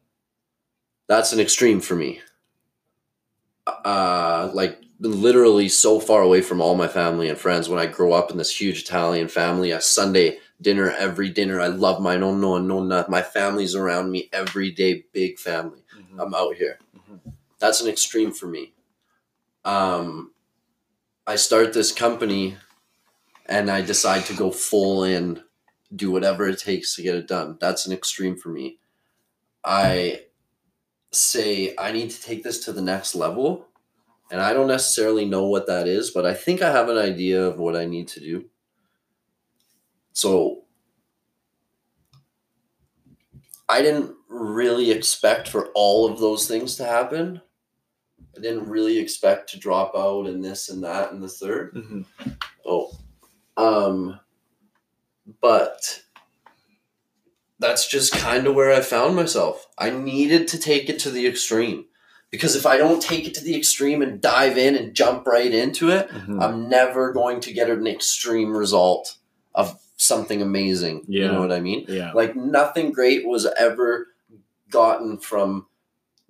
That's an extreme for me. Uh, like literally so far away from all my family and friends. When I grow up in this huge Italian family, a Sunday dinner every dinner. I love my no no no not my family's around me every day. Big family. Mhm. I'm out here. Mhm. That's an extreme for me. Um, I start this company and I decide to go full in, do whatever it takes to get it done. That's an extreme for me. I say I need to take this to the next level, and I don't necessarily know what that is, but I think I have an idea of what I need to do. So I didn't really expect for all of those things to happen. I didn't really expect to drop out and this and that and the 3rd Mhm. Oh, um, but that's just kind of where I found myself. I needed to take it to the extreme because if I don't take it to the extreme and dive in and jump right into it, Mhm. I'm never going to get an extreme result of something amazing. You know what I mean? yeah. Like nothing great was ever gotten from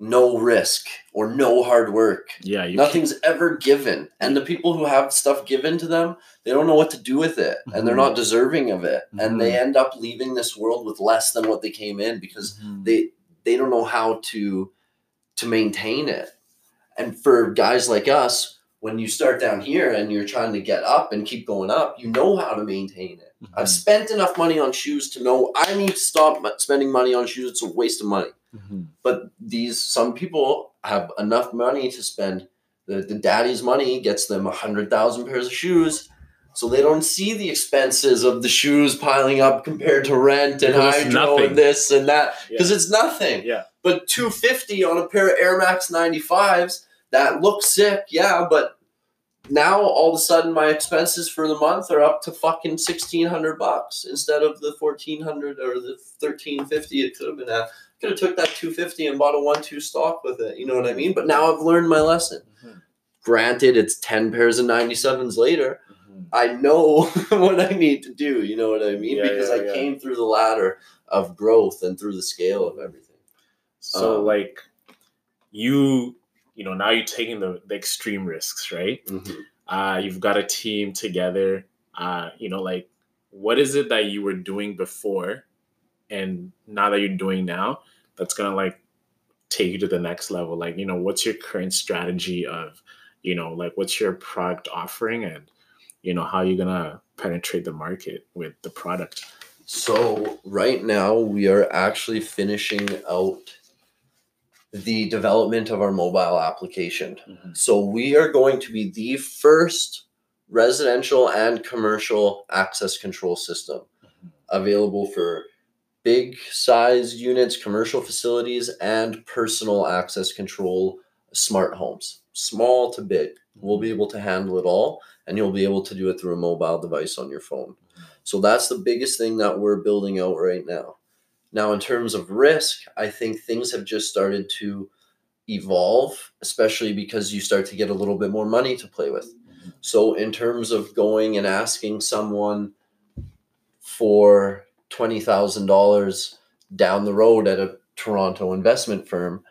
no risk or no hard work. Yeah. Nothing's ever given. And the people who have stuff given to them, they don't know what to do with it and they're Mhm. not deserving of it. And they Mhm. end up leaving this world with less than what they came in because Mhm. they they don't know how to to maintain it. And for guys like us, when you start down here and you're trying to get up and keep going up, you know how to maintain it. Mhm. I've spent enough money on shoes to know I need to stop spending money on shoes. It's a waste of money. Mhm. But these some people have enough money to spend. The, the daddy's money gets them a hundred thousand pairs of shoes, so they don't see the expenses of the shoes piling up compared to rent and Because hydro and this and that because Yeah. it's nothing. Yeah. But two fifty on a pair of Air Max ninety fives that look sick, yeah. But now all of a sudden my expenses for the month are up to fucking sixteen hundred bucks instead of the fourteen hundred or the thirteen fifty it could have been at. Could have took that two fifty and bought a one two stock with it. You know what I mean? But now I've learned my lesson. Mhm. Granted, it's ten pairs of ninety sevens later. I know what I need to do. You know what I mean? Yeah, because yeah, I yeah. came through the ladder of growth and through the scale of everything. So Um, like you, you know, now you're taking the, the extreme risks, right? Uh, you've got a team together. Uh, you know, like what is it that you were doing before and now that you're doing now that's gonna like take you to the next level? Like, you know, what's your current strategy of, you know, like what's your product offering and you know, how you're gonna penetrate the market with the product? So right now we are actually finishing out the development of our mobile application. Mm-hmm. So we are going to be the first residential and commercial access control system mm-hmm. available for big size units, commercial facilities, and personal access control smart homes. Small to big. We'll be mm-hmm. able to handle it all, and you'll be able to do it through a mobile device on your phone. So that's the biggest thing that we're building out right now. Now, in terms of risk, I think things have just started to evolve, especially because you start to get a little bit more money to play with. So, in terms of going and asking someone for $20,000 down the road at a Toronto investment firm,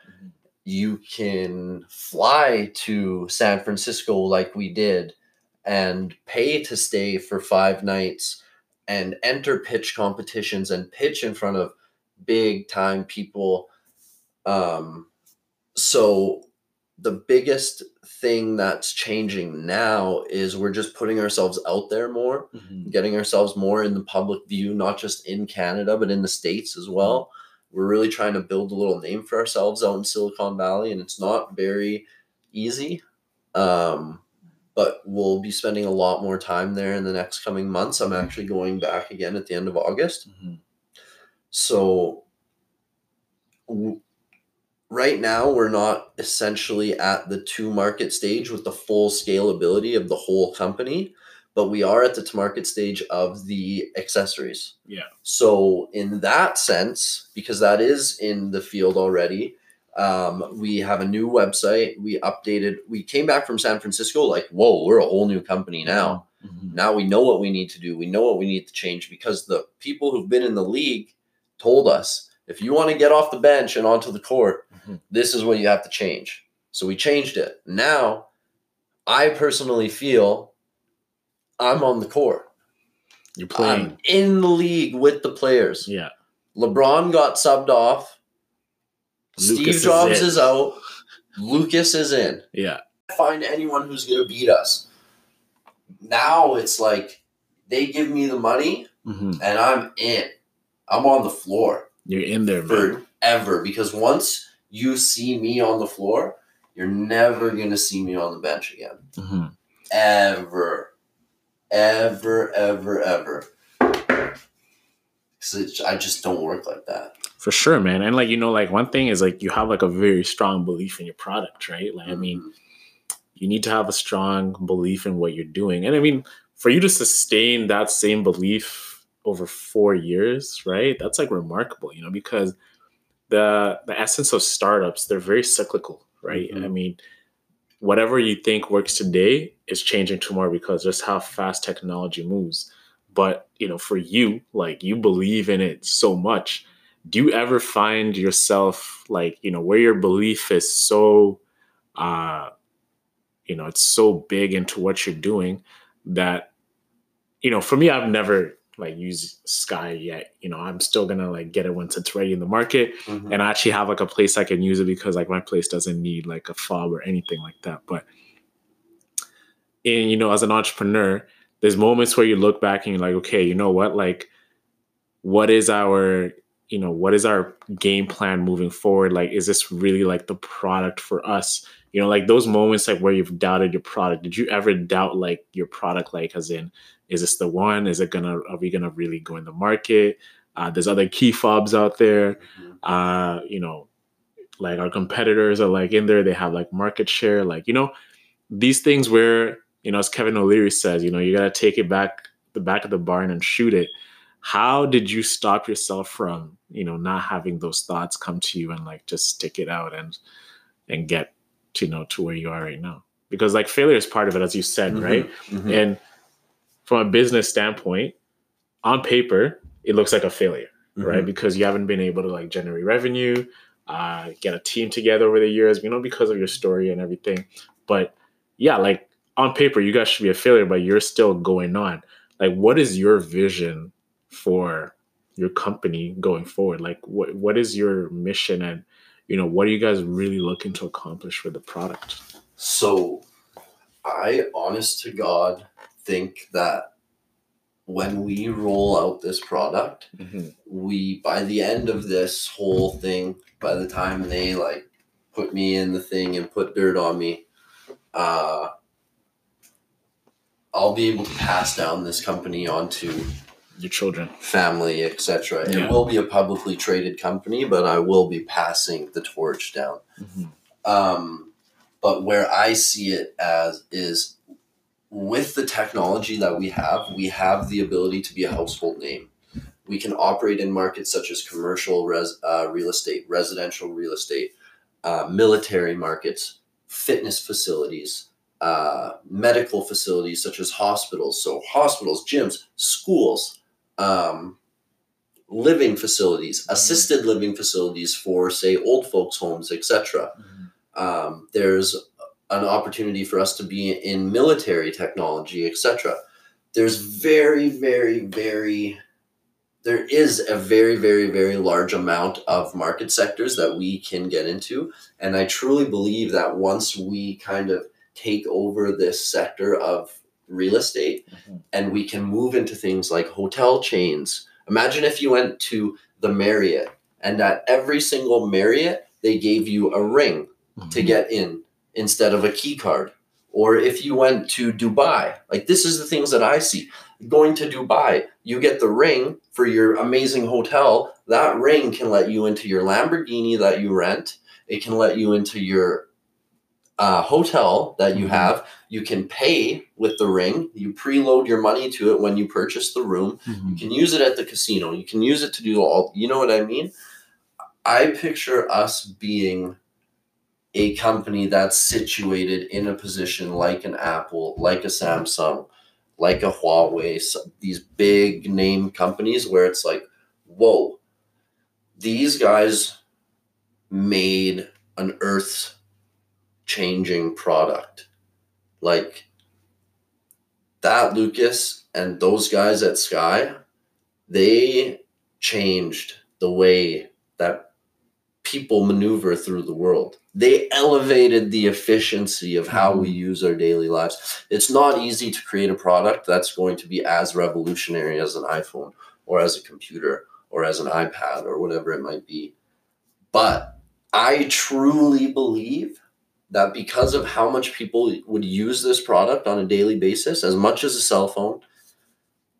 you can fly to San Francisco like we did and pay to stay for five nights and enter pitch competitions and pitch in front of big time people. Um, so the biggest thing that's changing now is we're just putting ourselves out there more, Mhm. getting ourselves more in the public view, not just in Canada, but in the States as well. We're really trying to build a little name for ourselves out in Silicon Valley, and it's not very easy. Um, but we'll be spending a lot more time there in the next coming months. I'm actually going back again at the end of August. Mhm. So w- right now we're not essentially at the to market stage with the full scalability of the whole company, but we are at the to market stage of the accessories. Yeah. So in that sense, because that is in the field already, um, we have a new website. We updated. We came back from San Francisco like, whoa, we're a whole new company now Mhm. now we know what we need to do we know what we need to change because the people who've been in the league told us if you want to get off the bench and onto the court Mhm. this is what you have to change so we changed it now i personally feel i'm on the court You're playing. i'm in the league with the players yeah. lebron got subbed off steve Lucas is jobs it. is out Lucas is in. Yeah. Find anyone who's gonna beat us. Now it's like they give me the money hmm and I'm in. I'm on the floor You're in there, man. forever because once you see me on the floor, you're never gonna see me on the bench again. hmm Ever. Ever, ever, ever. 'Cause it- I just don't work like that. For sure, man. And like you know, like one thing is like you have like a very strong belief in your product, right? Like I mean, you need to have a strong belief in what you're doing. And I mean, for you to sustain that same belief over four years, right? That's like remarkable, you know, because the the essence of startups, they're very cyclical, right? Mhm. I mean, whatever you think works today is changing tomorrow because just how fast technology moves. But you know, for you, like you believe in it so much. Do you ever find yourself like, you know, where your belief is so uh you know it's so big into what you're doing that you know for me i've never like used sky yet. You know i'm still gonna like get it once it's ready in the market. Mhm. and i actually have like a place i can use it because like my place doesn't need like a fob or anything like that. But in you know as an entrepreneur there's moments where you look back and you're like okay you know what? Like what is our you know what is our game plan moving forward? Like is this really like the product for us? You know like those moments like where you've doubted your product did you ever doubt like your product like as in is this the one? Is it gonna are we gonna really go in the market? Uh, there's other key fobs out there. Mhm. uh you know like our competitors are like in there. They have like market share. Like you know these things where you know as kevin o'leary says you know you got to take it back the back of the barn and shoot it how did you stop yourself from you know not having those thoughts come to you and like just stick it out and and get to you know to where you are right now because like failure is part of it as you said Mhm. right Mhm. and from a business standpoint on paper it looks like a failure right? Mhm. Because you haven't been able to like generate revenue, uh, get a team together over the years, you know, because of your story and everything. But yeah, like on paper, you guys should be a failure, but you're still going on. Like, what is your vision for your company going forward? Like, what what is your mission, and you know, what are you guys really looking to accomplish with the product? So, I, honest to God, think that when we roll out this product, we by the end of this whole thing, by the time they like put me in the thing and put dirt on me, uh, I'll be able to pass down this company onto Your children. family, etc. Yeah. It will be a publicly traded company, but I will be passing the torch down. Um, but where I see it as is with the technology that we have, we have the ability to be a household name. We can operate in markets such as commercial res, uh, real estate, residential real estate, uh, military markets, fitness facilities, uh, medical facilities such as hospitals. So, hospitals, gyms, schools, um, living facilities, assisted living facilities for, say, old folks' homes, etc um, there's an opportunity for us to be in military technology, etc. There's very, very, very, there is a very, very, very large amount of market sectors that we can get into. And I truly believe that once we kind of take over this sector of real estate mm-hmm. and we can move into things like hotel chains. Imagine if you went to the Marriott and at every single Marriott, they gave you a ring to mm-hmm. get in instead of a key card. Or if you went to Dubai, like this is the things that I see. Going to Dubai, you get the ring for your amazing hotel. That ring can let you into your Lamborghini that you rent. It can let you into your uh, hotel that you Mhm. have. You can pay with the ring. You preload your money to it when you purchase the room. Mhm. You can use it at the casino. You can use it to do all. You know what I mean? I picture us being a company that's situated in a position like an Apple, like a Samsung, like a Huawei, these big name companies where it's like, whoa, these guys made an earth changing product. Like that Lucas and those guys at Sky, they changed the way that people maneuver through the world. They elevated the efficiency of how we mm-hmm. use our daily lives. It's not easy to create a product that's going to be as revolutionary as an iPhone or as a computer or as an iPad or whatever it might be. But I truly believe that because of how much people would use this product on a daily basis, as much as a cell phone,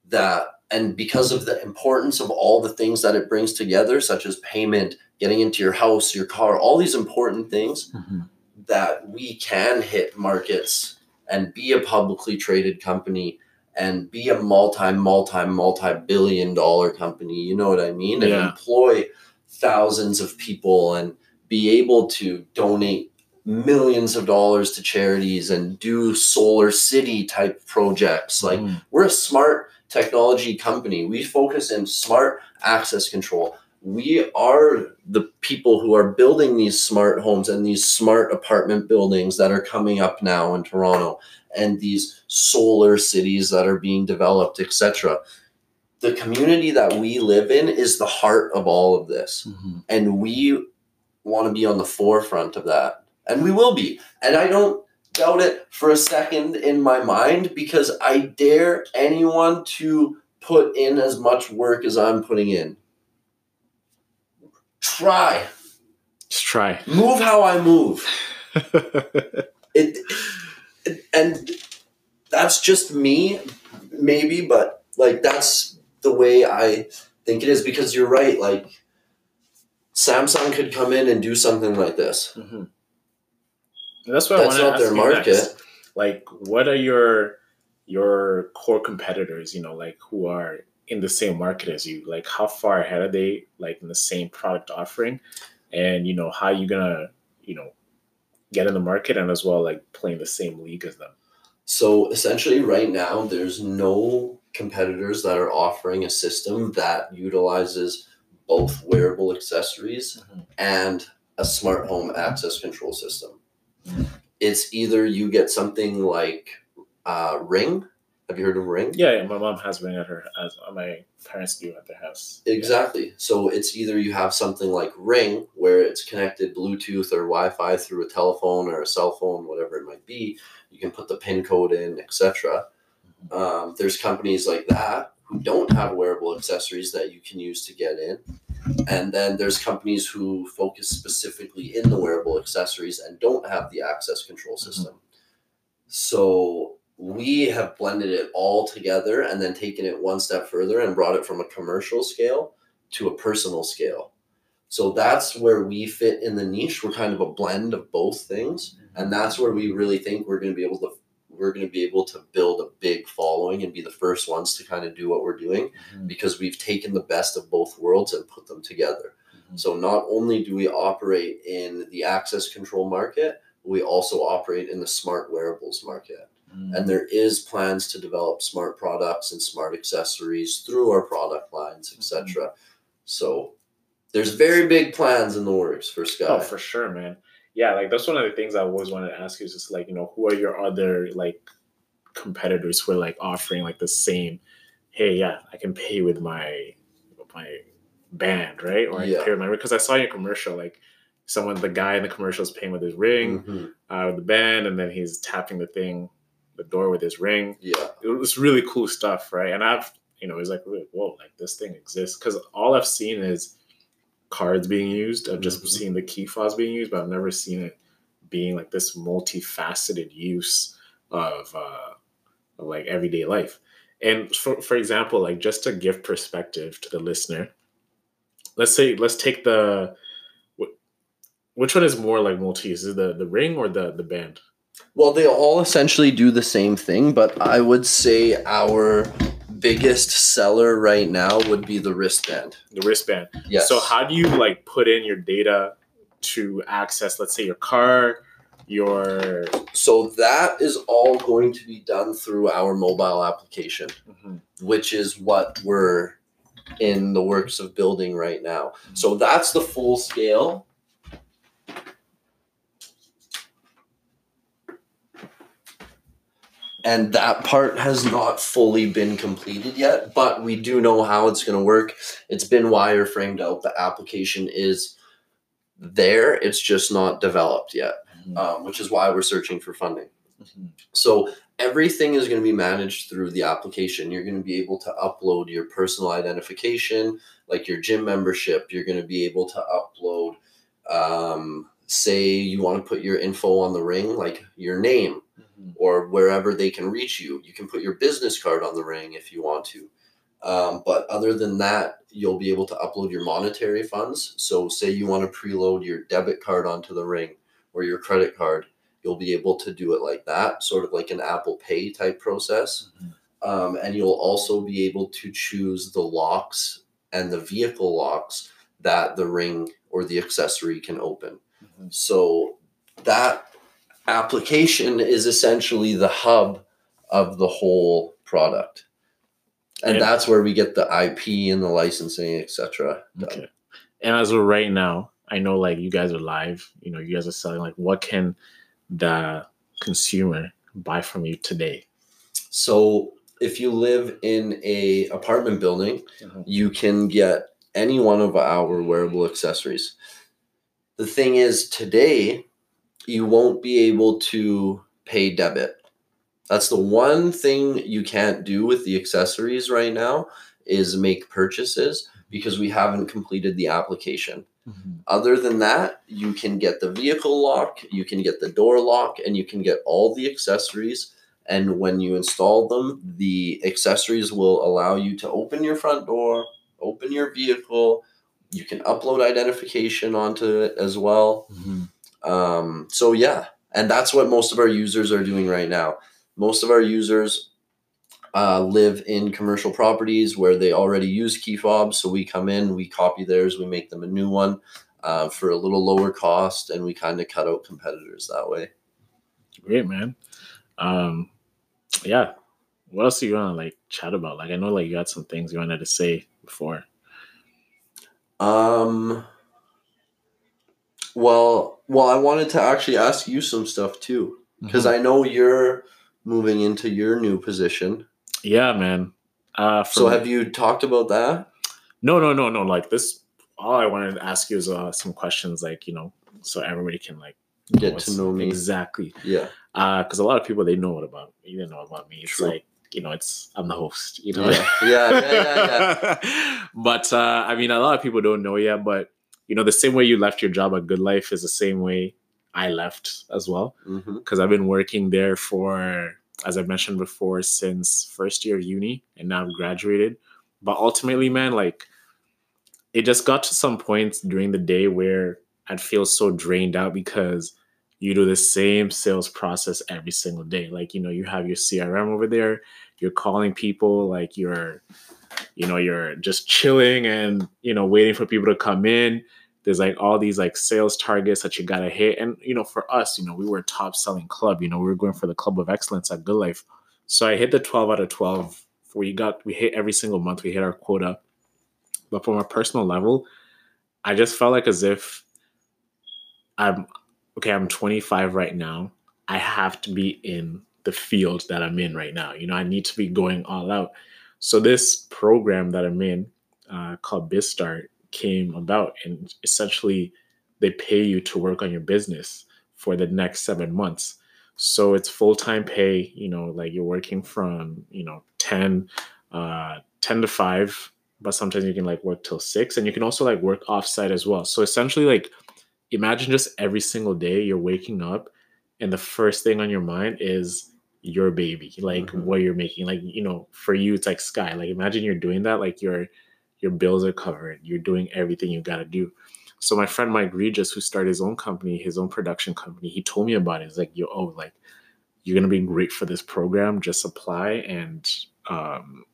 that and because of the importance of all the things that it brings together, such as payment, getting into your house, your car, all these important things, Mm-hmm. that we can hit markets and be a publicly traded company and be a multi, multi, multi billion dollar company. You know what I mean? And employ thousands of people and be able to donate millions of dollars to charities and do solar city type projects. Like Mm. we're a smart technology company. We focus in smart access control. We are the people who are building these smart homes and these smart apartment buildings that are coming up now in Toronto and these solar cities that are being developed, etc. The community that we live in is the heart of all of this Mhm. and we want to be on the forefront of that and we will be. And i don't doubt it for a second in my mind because i dare anyone to put in as much work as i'm putting in. Try. Just try. move how i move. It, it- and that's just me maybe but like that's the way i think it is because you're right like samsung could come in and do something like this. Hmm And that's what That's I want to ask you market. next. Like, what are your your core competitors? You know, like who are in the same market as you? Like, how far ahead are they? Like in the same product offering, and you know, how you gonna you know get in the market and as well like playing the same league as them. So essentially, right now, there's no competitors that are offering a system that utilizes both wearable accessories Mhm. and a smart home access control system. It's either you get something like uh, Ring. Have you heard of Ring? Yeah, yeah, my mom has Ring at her as my parents do at their house. Exactly. So it's either you have something like Ring, where it's connected Bluetooth or Wi Fi through a telephone or a cell phone, whatever it might be. You can put the PIN code in, etc. Um, there's companies like that who don't have wearable accessories that you can use to get in. And then there's companies who focus specifically in the wearable accessories and don't have the access control mm-hmm. system. So we have blended it all together and then taken it one step further and brought it from a commercial scale to a personal scale. So that's where we fit in the niche. We're kind of a blend of both things, mm-hmm. and that's where we really think we're going to be able to we're going to be able to build a big following and be the first ones to kind of do what we're doing Mhm. because we've taken the best of both worlds and put them together. Mhm. So not only do we operate in the access control market, we also operate in the smart wearables market Mhm. and there is plans to develop smart products and smart accessories through our product lines etc so there's very big plans in the works for sky Oh, for sure, man. Yeah, like that's one of the things I always wanted to ask you is just like, you know, who are your other like competitors who are like offering like the same, hey, yeah, I can pay with my my band, right? Or I Yeah. can pay with my because I saw your commercial, like someone the guy in the commercial is paying with his ring, Mhm. uh, with the band, and then he's tapping the thing, the door with his ring. yeah It was really cool stuff, right? And I've you know, it's like, whoa, like this thing exists. Because all I've seen is cards being used. I've just Mhm. seen the key fobs being used, but I've never seen it being like this multifaceted use of, uh, of like everyday life. And for, for example, like just to give perspective to the listener, let's say, let's take the, wh- which one is more like multi-use? Is it the, the ring or the, the band? well they all essentially do the same thing but i would say our biggest seller right now would be the wristband The wristband. yes So how do you like put in your data to access, let's say, your car, your so that is all going to be done through our mobile application Mhm. which is what we're in the works of building right now. So that's the full scale. And that part has not fully been completed yet, but we do know how it's going to work. It's been wireframed out. The application is there. It's just not developed yet, Mhm. um, which is why we're searching for funding. Mhm. So everything is going to be managed through the application. You're going to be able to upload your personal identification, like your gym membership. You're going to be able to upload, um, say, you want to put your info on the ring, like your name. Or wherever they can reach you. You can put your business card on the ring if you want to. Um, but other than that, you'll be able to upload your monetary funds. So, say you want to preload your debit card onto the ring or your credit card, you'll be able to do it like that, sort of like an Apple Pay type process. Mhm. Um, and you'll also be able to choose the locks and the vehicle locks that the ring or the accessory can open. Mhm. So, that application is essentially the hub of the whole product. And that's where we get the IP and the licensing, etc. Okay. And as of right now, I know like you guys are live. You know, you guys are selling. Like, what can the consumer buy from you today? So if you live in a apartment building, uh-huh. you can get any one of our wearable accessories. The thing is today you won't be able to pay debit. That's the one thing you can't do with the accessories right now is make purchases because we haven't completed the application. Mhm. Other than that, you can get the vehicle lock, you can get the door lock, and you can get all the accessories. And when you install them, the accessories will allow you to open your front door, open your vehicle. You can upload identification onto it as well. Mhm. Um, so, yeah, and that's what most of our users are doing right now. Most of our users uh, live in commercial properties where they already use key fobs. So we come in, we copy theirs, we make them a new one uh, for a little lower cost, and we kind of cut out competitors that way. Great, man. Um, yeah. What else do you want to like chat about? Like, I know like you had some things you wanted to say before. Um, well, well, I wanted to actually ask you some stuff too, because Mhm. I know you're moving into your new position. yeah, man. Uh, So have you talked about that? No, no, no, no. Like this, all I wanted to ask you is uh, some questions, like you know, so everybody can like Get what's- to know me. exactly. Yeah. Because a lot of people they know what about you didn't know about me. It's True. like you know, it's I'm the host. You know. Yeah. Yeah, yeah, yeah, yeah. but uh, I mean, a lot of people don't know yet. But you know, the same way you left your job at Good Life is the same way I left as well. Mm-hmm. Because I've been working there for, as I mentioned before, since first year of uni, and now I've graduated. But ultimately, man, like it just got to some points during the day where I'd feel so drained out because you do the same sales process every single day. Like, you know, you have your CRM over there, you're calling people, like you're, you know, you're just chilling and, you know, waiting for people to come in. There's like all these like sales targets that you gotta hit. And, you know, for us, you know, we were a top selling club, you know, we were going for the club of excellence at Good Life. So I hit the 12 out of 12. We got, we hit every single month, we hit our quota. But from a personal level, I just felt like as if I'm okay, I'm 25 right now. I have to be in the field that I'm in right now. You know, I need to be going all out. So this program that I'm in, uh, called BizStart, came about, and essentially they pay you to work on your business for the next seven months. So it's full time pay. You know, like you're working from you know 10, uh, 10 to five, but sometimes you can like work till six, and you can also like work offsite as well. So essentially, like imagine just every single day you're waking up and the first thing on your mind is your baby like Mhm. what you're making like you know for you it's like sky like imagine you're doing that like your your bills are covered you're doing everything you got to do so my friend mike regis who started his own company his own production company he told me about it he's like yo oh like you're gonna be great for this program just apply and um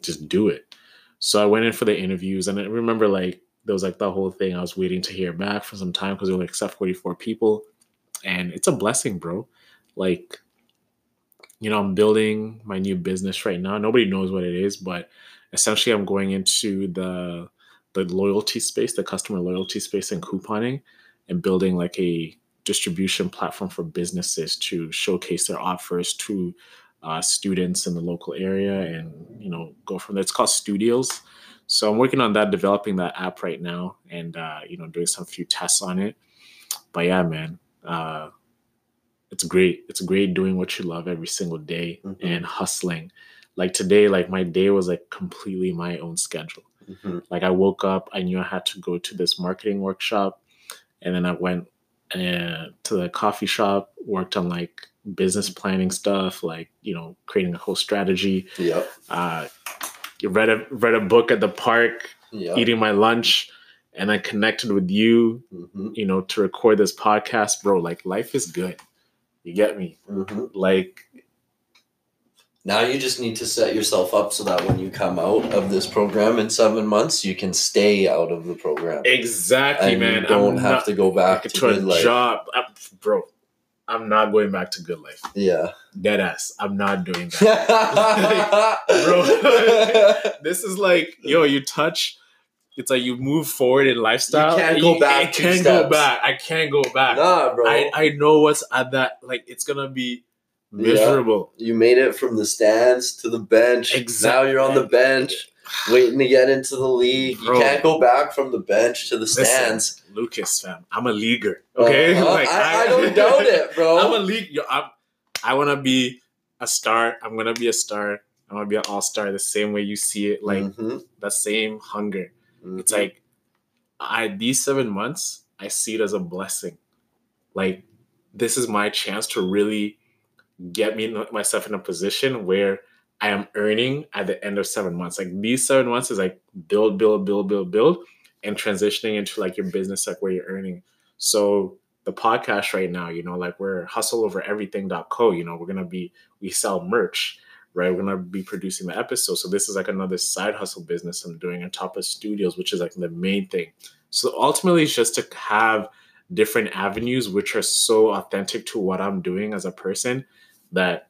just do it so i went in for the interviews and i remember like there was like the whole thing. I was waiting to hear back for some time because were like except 44 people. And it's a blessing, bro. Like, you know, I'm building my new business right now. Nobody knows what it is, but essentially I'm going into the the loyalty space, the customer loyalty space and couponing and building like a distribution platform for businesses to showcase their offers to uh, students in the local area and you know go from there. It's called Studios. So I'm working on that, developing that app right now, and uh, you know, doing some few tests on it. But yeah, man, uh, it's great. It's great doing what you love every single day Mhm. and hustling. Like today, like my day was like completely my own schedule. Mhm. Like I woke up, I knew I had to go to this marketing workshop, and then I went uh, to the coffee shop, worked on like business planning stuff, like you know, creating a whole strategy. Yep. Uh, read a read a book at the park, Yep. eating my lunch, and I connected with you, Mhm. you know, to record this podcast, bro. Like life is good. You get me? Mhm. Like Now you just need to set yourself up so that when you come out of this program in seven months, you can stay out of the program. exactly, and man. you don't I'm have not- to go back to, to good a life. job, I'm- bro. I'm not going back to good life. Yeah. Dead ass. I'm not doing that. Bro. this is like, yo, you touch. It's like you move forward in lifestyle. You can't go back I can't go back. I can't go back. nah, bro. I, I know what's at that. Like it's gonna be Yeah. miserable. you made it from the stands to the bench. Exact- Now you're on the bench, waiting to get into the league. Bro. You can't go back from the bench to the Listen, stands. Lucas, fam. I'm a leaguer. Okay, Uh-huh. I, I don't doubt it, bro. I'm a league. Yo, I'm, I want to be a star. I'm gonna be a star. I'm gonna be an all star the same way you see it. Like Mhm. the same hunger. It's Mhm. like I these seven months, I see it as a blessing. Like this is my chance to really get me myself in a position where I am earning at the end of seven months. Like these seven months is like build, build, build, build, build, and transitioning into like your business, like where you're earning. So the podcast right now, you know, like we're hustleovereverything.co, you know, we're gonna be we sell merch, right? We're gonna be producing the episode. So this is like another side hustle business I'm doing on top of studios, which is like the main thing. So ultimately it's just to have different avenues which are so authentic to what I'm doing as a person that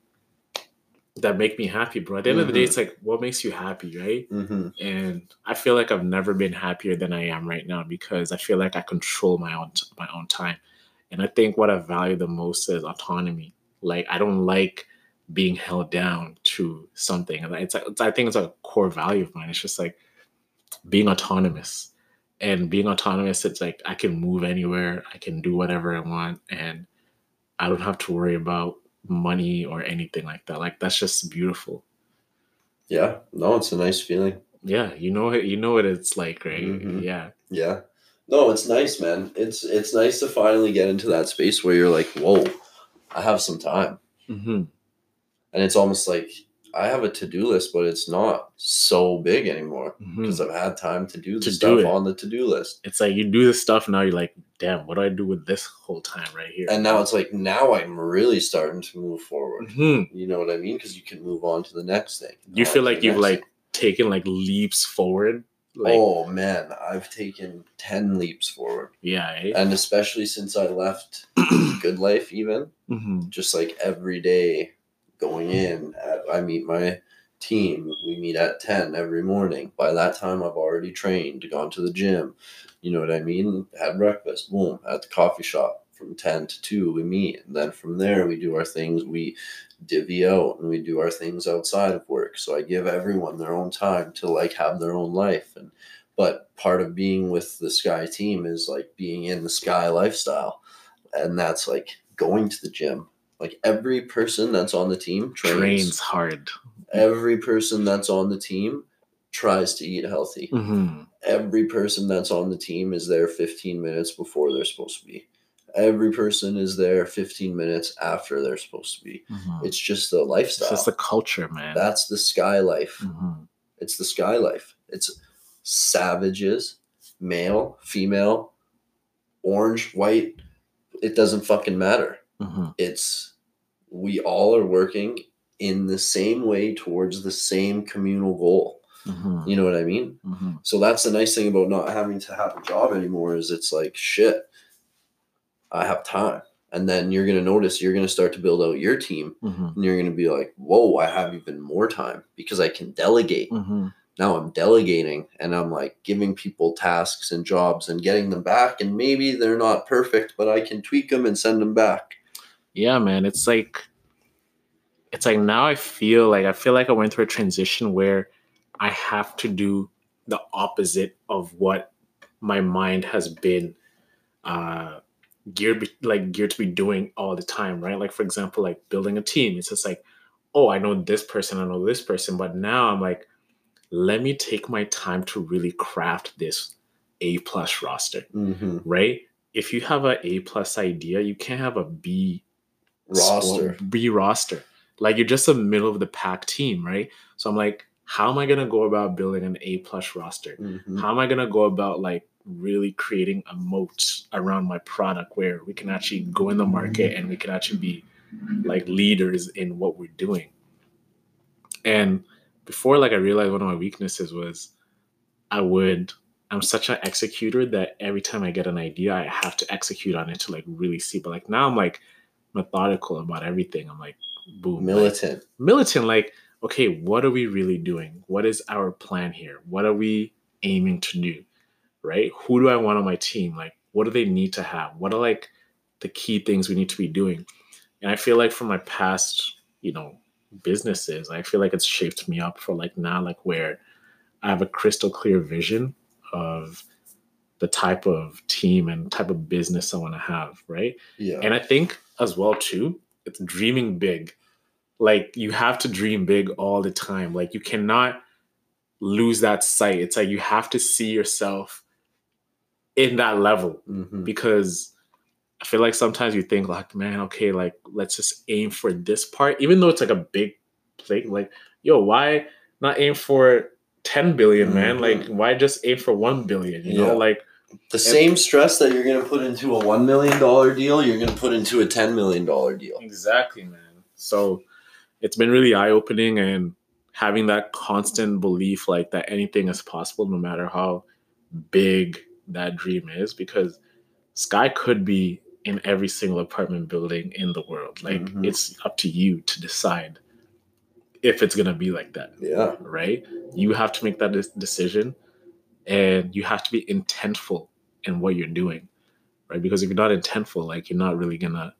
that make me happy, bro. At the end of the day, it's like what makes you happy, right? Mhm. And I feel like I've never been happier than I am right now because I feel like I control my own my own time. And I think what I value the most is autonomy. Like I don't like being held down to something. And it's, it's I think it's a core value of mine. It's just like being autonomous. And being autonomous, it's like I can move anywhere, I can do whatever I want, and I don't have to worry about money or anything like that. Like that's just beautiful. Yeah. No, it's a nice feeling. Yeah, you know it. You know what it's like, right? Mhm. Yeah. Yeah. No, it's nice, man. It's it's nice to finally get into that space where you're like, whoa, I have some time. hmm And it's almost like I have a to-do list, but it's not so big anymore because I've had time to do the To do stuff it. on the to-do list. It's like you do this stuff now. You're like, damn, what do I do with this whole time right here? And now it's like now I'm really starting to move forward. Mhm. You know what I mean? Because you can move on to the next thing. Do you feel like you've like thing. taken like leaps forward? Like, oh man, I've taken ten leaps forward, yeah. eh? and especially since I left Good Life, even Mhm. just like every day going in, uh, I meet my team. We meet at ten every morning. By that time, I've already trained, gone to the gym. You know what I mean? Had breakfast. Boom, at the coffee shop from ten to two. We meet, and then from there we do our things. We divvy out and we do our things outside of work. So I give everyone their own time to like have their own life. And but part of being with the Sky team is like being in the Sky lifestyle, and that's like going to the gym. Like every person that's on the team trains. Trains hard. Every person that's on the team tries to eat healthy. hmm Every person that's on the team is there 15 minutes before they're supposed to be. Every person is there 15 minutes after they're supposed to be. It's just the lifestyle. It's just the culture, man. That's the sky life. Mhm. It's the sky life. It's savages, male, female, orange, white. It doesn't fucking matter. Mhm. It's we all are working in the same way towards the same communal goal. Mhm. You know what I mean? Mhm. So that's the nice thing about not having to have a job anymore is it's like shit. I have time. And then you're gonna notice you're gonna start to build out your team Mhm. and you're gonna be like, whoa, I have even more time because I can delegate. Mhm. Now I'm delegating and I'm like giving people tasks and jobs and getting them back. And maybe they're not perfect, but I can tweak them and send them back. Yeah, man. It's like it's like now I feel like I feel like I went through a transition where I have to do the opposite of what my mind has been uh geared be, like geared to be doing all the time right like for example like building a team it's just like oh i know this person i know this person but now i'm like let me take my time to really craft this a plus roster Mm-hmm. right if you have a a plus idea you can't have a b Roster. B roster. Like you're just a middle of the pack team, right? So I'm like, how am I gonna go about building an A plus roster? Mhm. How am I gonna go about like really creating a moat around my product where we can actually go in the market and we can actually be like leaders in what we're doing? And before like I realized one of my weaknesses was I would I'm such an executor that every time I get an idea, I have to execute on it to like really see. But like now I'm like methodical about everything. I'm like, boom. like, Militant. militant like okay what are we really doing what is our plan here what are we aiming to do right who do i want on my team like what do they need to have what are like the key things we need to be doing and i feel like from my past you know businesses i feel like it's shaped me up for like now like where i have a crystal clear vision of the type of team and type of business i want to have right Yeah. and I think as well too, it's dreaming big. Like you have to dream big all the time. Like you cannot lose that sight. It's like you have to see yourself in that level Mhm. because I feel like sometimes you think like, man, okay, like let's just aim for this part, even though it's like a big plate. Like, yo, why not aim for 10 billion, man? Mhm. Like, why just aim for 1 billion? You Yeah. know, like The same stress that you're going to put into a $1 million deal, you're going to put into a $10 million deal. Exactly, man. So it's been really eye opening and having that constant belief like that anything is possible no matter how big that dream is because sky could be in every single apartment building in the world like Mhm. it's up to you to decide if it's going to be like that Yeah. right you have to make that decision and you have to be intentful in what you're doing right because if you're not intentful like you're not really gonna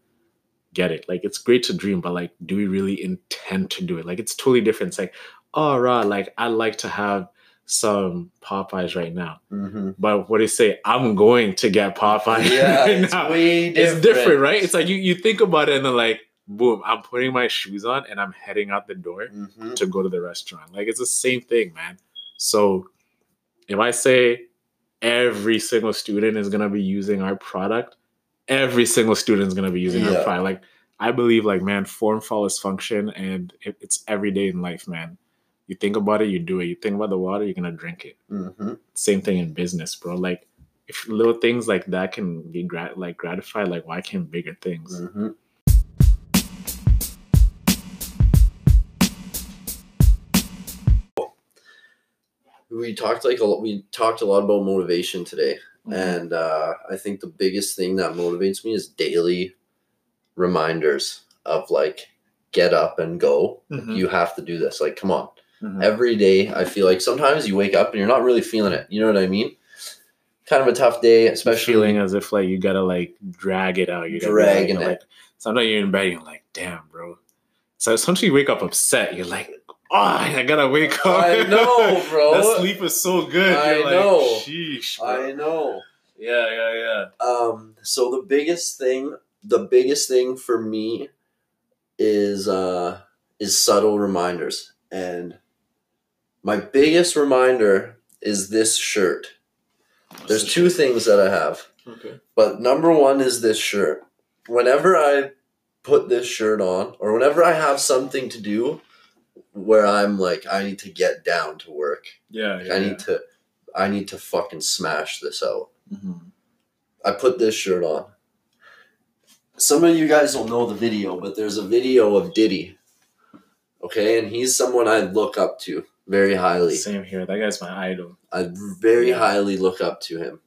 get it like it's great to dream but like do we really intend to do it like it's totally different it's like oh right like i like to have some popeyes right now Mm-hmm. but what do you say i'm going to get popeyes Yeah, right it's now way different. it's different right it's like you, you think about it and then like boom i'm putting my shoes on and i'm heading out the door Mhm. to go to the restaurant. Like it's the same thing, man. So if I say every single student is gonna be using our product, every single student is gonna be using our Yeah. product. Like I believe, like man, form follows function, and it, it's every day in life, man. You think about it, you do it. You think about the water, you're gonna drink it. Mhm. Same thing in business, bro. Like if little things like that can be grat- like gratified, like why can't bigger things? Mhm. We talked like a lot, we talked a lot about motivation today, Mm-hmm. and uh, I think the biggest thing that motivates me is daily reminders of like get up and go. Mhm. You have to do this. Like, come on. Mhm. Every day, I feel like sometimes you wake up and you're not really feeling it. You know what I mean? Kind of a tough day, especially feeling as if like you gotta like drag it out. You gotta Dragging like, it. Like, sometimes you're in bed, and you're like, damn, bro. So sometimes you wake up upset. You're like, oh, I gotta wake up. I know, bro. that sleep is so good. I you're like, know. sheesh, bro. I know. yeah, yeah, yeah. Um, so the biggest thing, the biggest thing for me is uh is subtle reminders. And my biggest reminder is this shirt. There's two things that I have. Okay. But number one is this shirt. Whenever I put this shirt on, or whenever I have something to do where I'm like, I need to get down to work. Yeah, Like, yeah. I need to I need to fucking smash this out. hmm I put this shirt on. Some of you guys don't know the video, but there's a video of Diddy. Okay, and he's someone I look up to very highly. Same here. That guy's my idol. I very Yeah. highly look up to him.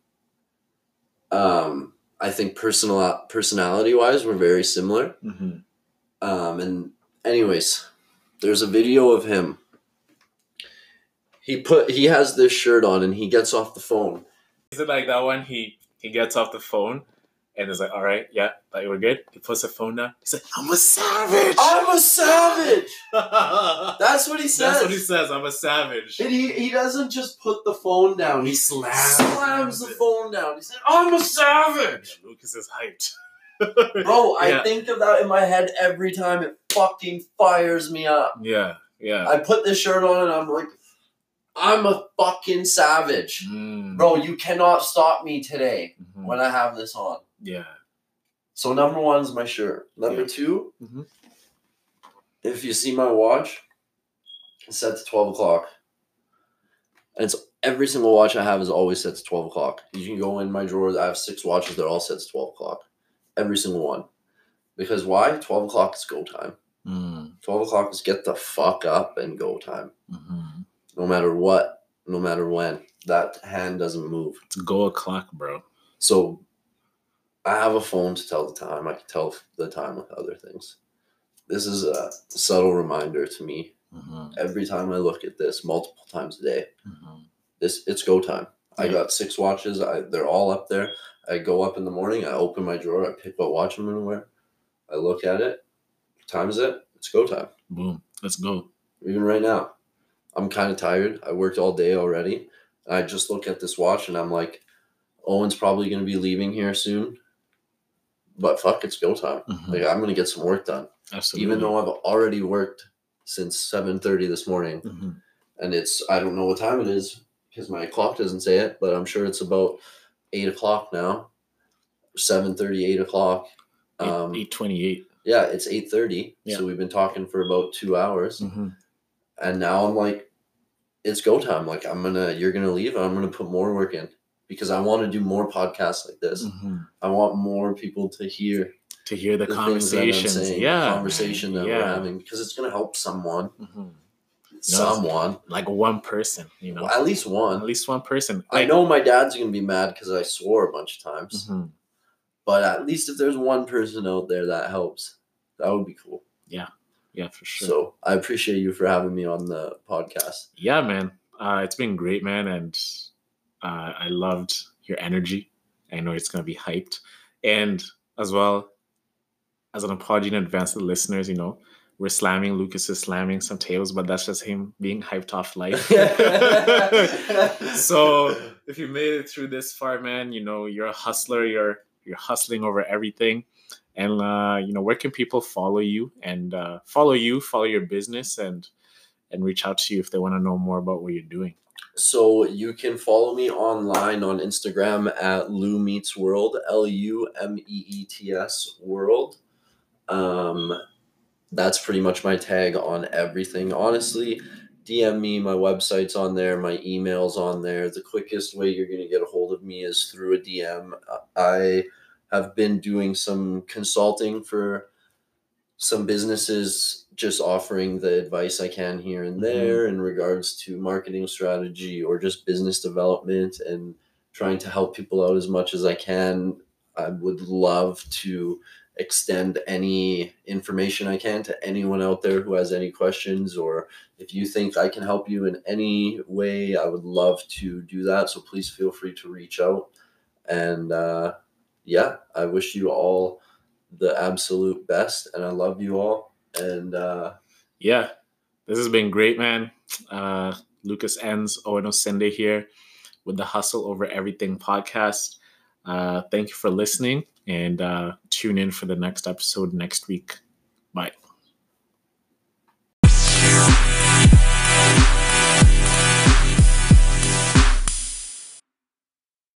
Um, I think personal personality wise, we're very similar. hmm Um, and anyways, there's a video of him. He put he has this shirt on and he gets off the phone. Is it like that one? He he gets off the phone And it's like, all right, yeah, like we're good. He puts the phone down. He's like, I'm a savage. I'm a savage. That's what he says. That's what he says. I'm a savage. And he, he doesn't just put the phone down. He, slams, slams the it. phone down. He said, "I'm a savage." Yeah, Lucas is hyped. Bro, I Yeah. think of that in my head every time. It fucking fires me up. Yeah, yeah. I put this shirt on and I'm like, I'm a fucking savage. Mm. Bro, you cannot stop me today Mhm. when I have this on. Yeah. So number one is my shirt. Number Yeah. 2 Mhm. if you see my watch, it's set to twelve o'clock. And it's every single watch I have is always set to twelve o'clock. You can go in my drawers. I have six watches. They're all set to twelve o'clock. Every single one. Because why? Twelve o'clock is go time. Mm. Twelve o'clock is get the fuck up and go time. Mhm. No matter what, no matter when. That hand doesn't move. It's go o'clock, bro. So I have a phone to tell the time. I can tell the time with other things. This is a subtle reminder to me Mhm. every time I look at this multiple times a day. Mhm. This it's go time. I got six watches. I, they're all up there. I go up in the morning. I open my drawer. I pick what watch I'm gonna wear. I look at it. What time is it? It's go time. Boom. Let's go. Even right now, I'm kind of tired. I worked all day already. I just look at this watch and I'm like, Owen's probably gonna be leaving here soon. But fuck, it's go time. Mhm. Like I'm gonna get some work done. Absolutely. Even though I've already worked since 7:30 this morning, Mhm. and it's I don't know what time it is because my clock doesn't say it, but I'm sure it's about eight o'clock now. seven thirty, eight o'clock. Um, 828. yeah, it's 8:30. Yeah. So we've been talking for about two hours, Mhm. and now I'm like, it's go time. Like I'm gonna, you're gonna leave, and I'm gonna put more work in because I want to do more podcasts like this. Mhm. I want more people to hear To hear the, the things that I'm conversations. saying, yeah. the conversation that yeah. we're having because it's gonna help someone, Mhm. Someone, Like one person, you know. at least one. At least one person. I know my dad's gonna be mad because I swore a bunch of times, Mhm. but at least if there's one person out there that helps, that would be cool. Yeah, yeah, for sure. So I appreciate you for having me on the podcast. yeah, man. Uh, it's been great, man, and uh, I loved your energy. I know it's gonna be hyped, and as well as an apology in advance to the listeners, you know, we're slamming Lucas is slamming some tables, but that's just him being hyped off life. so if you made it through this far, man, you know you're a hustler. You're you're hustling over everything, and uh, you know where can people follow you and uh, follow you, follow your business, and and reach out to you if they want to know more about what you're doing. So you can follow me online on Instagram at Lou Meets World, L U M E E T S World. Um, that's pretty much my tag on everything. Honestly, DM me. My website's on there. My email's on there. The quickest way you're gonna get a hold of me is through a DM. I have been doing some consulting for some businesses just offering the advice I can here and Mhm. there in regards to marketing strategy or just business development and trying to help people out as much as I can. I would love to extend any information I can to anyone out there who has any questions or if you think I can help you in any way, I would love to do that. So please feel free to reach out. And uh, yeah, I wish you all the absolute best and I love you all. And uh, Yeah, this has been great, man. Uh, Lucas ends Owen Osende here with the Hustle Over Everything podcast. Uh, thank you for listening and uh, tune in for the next episode next week.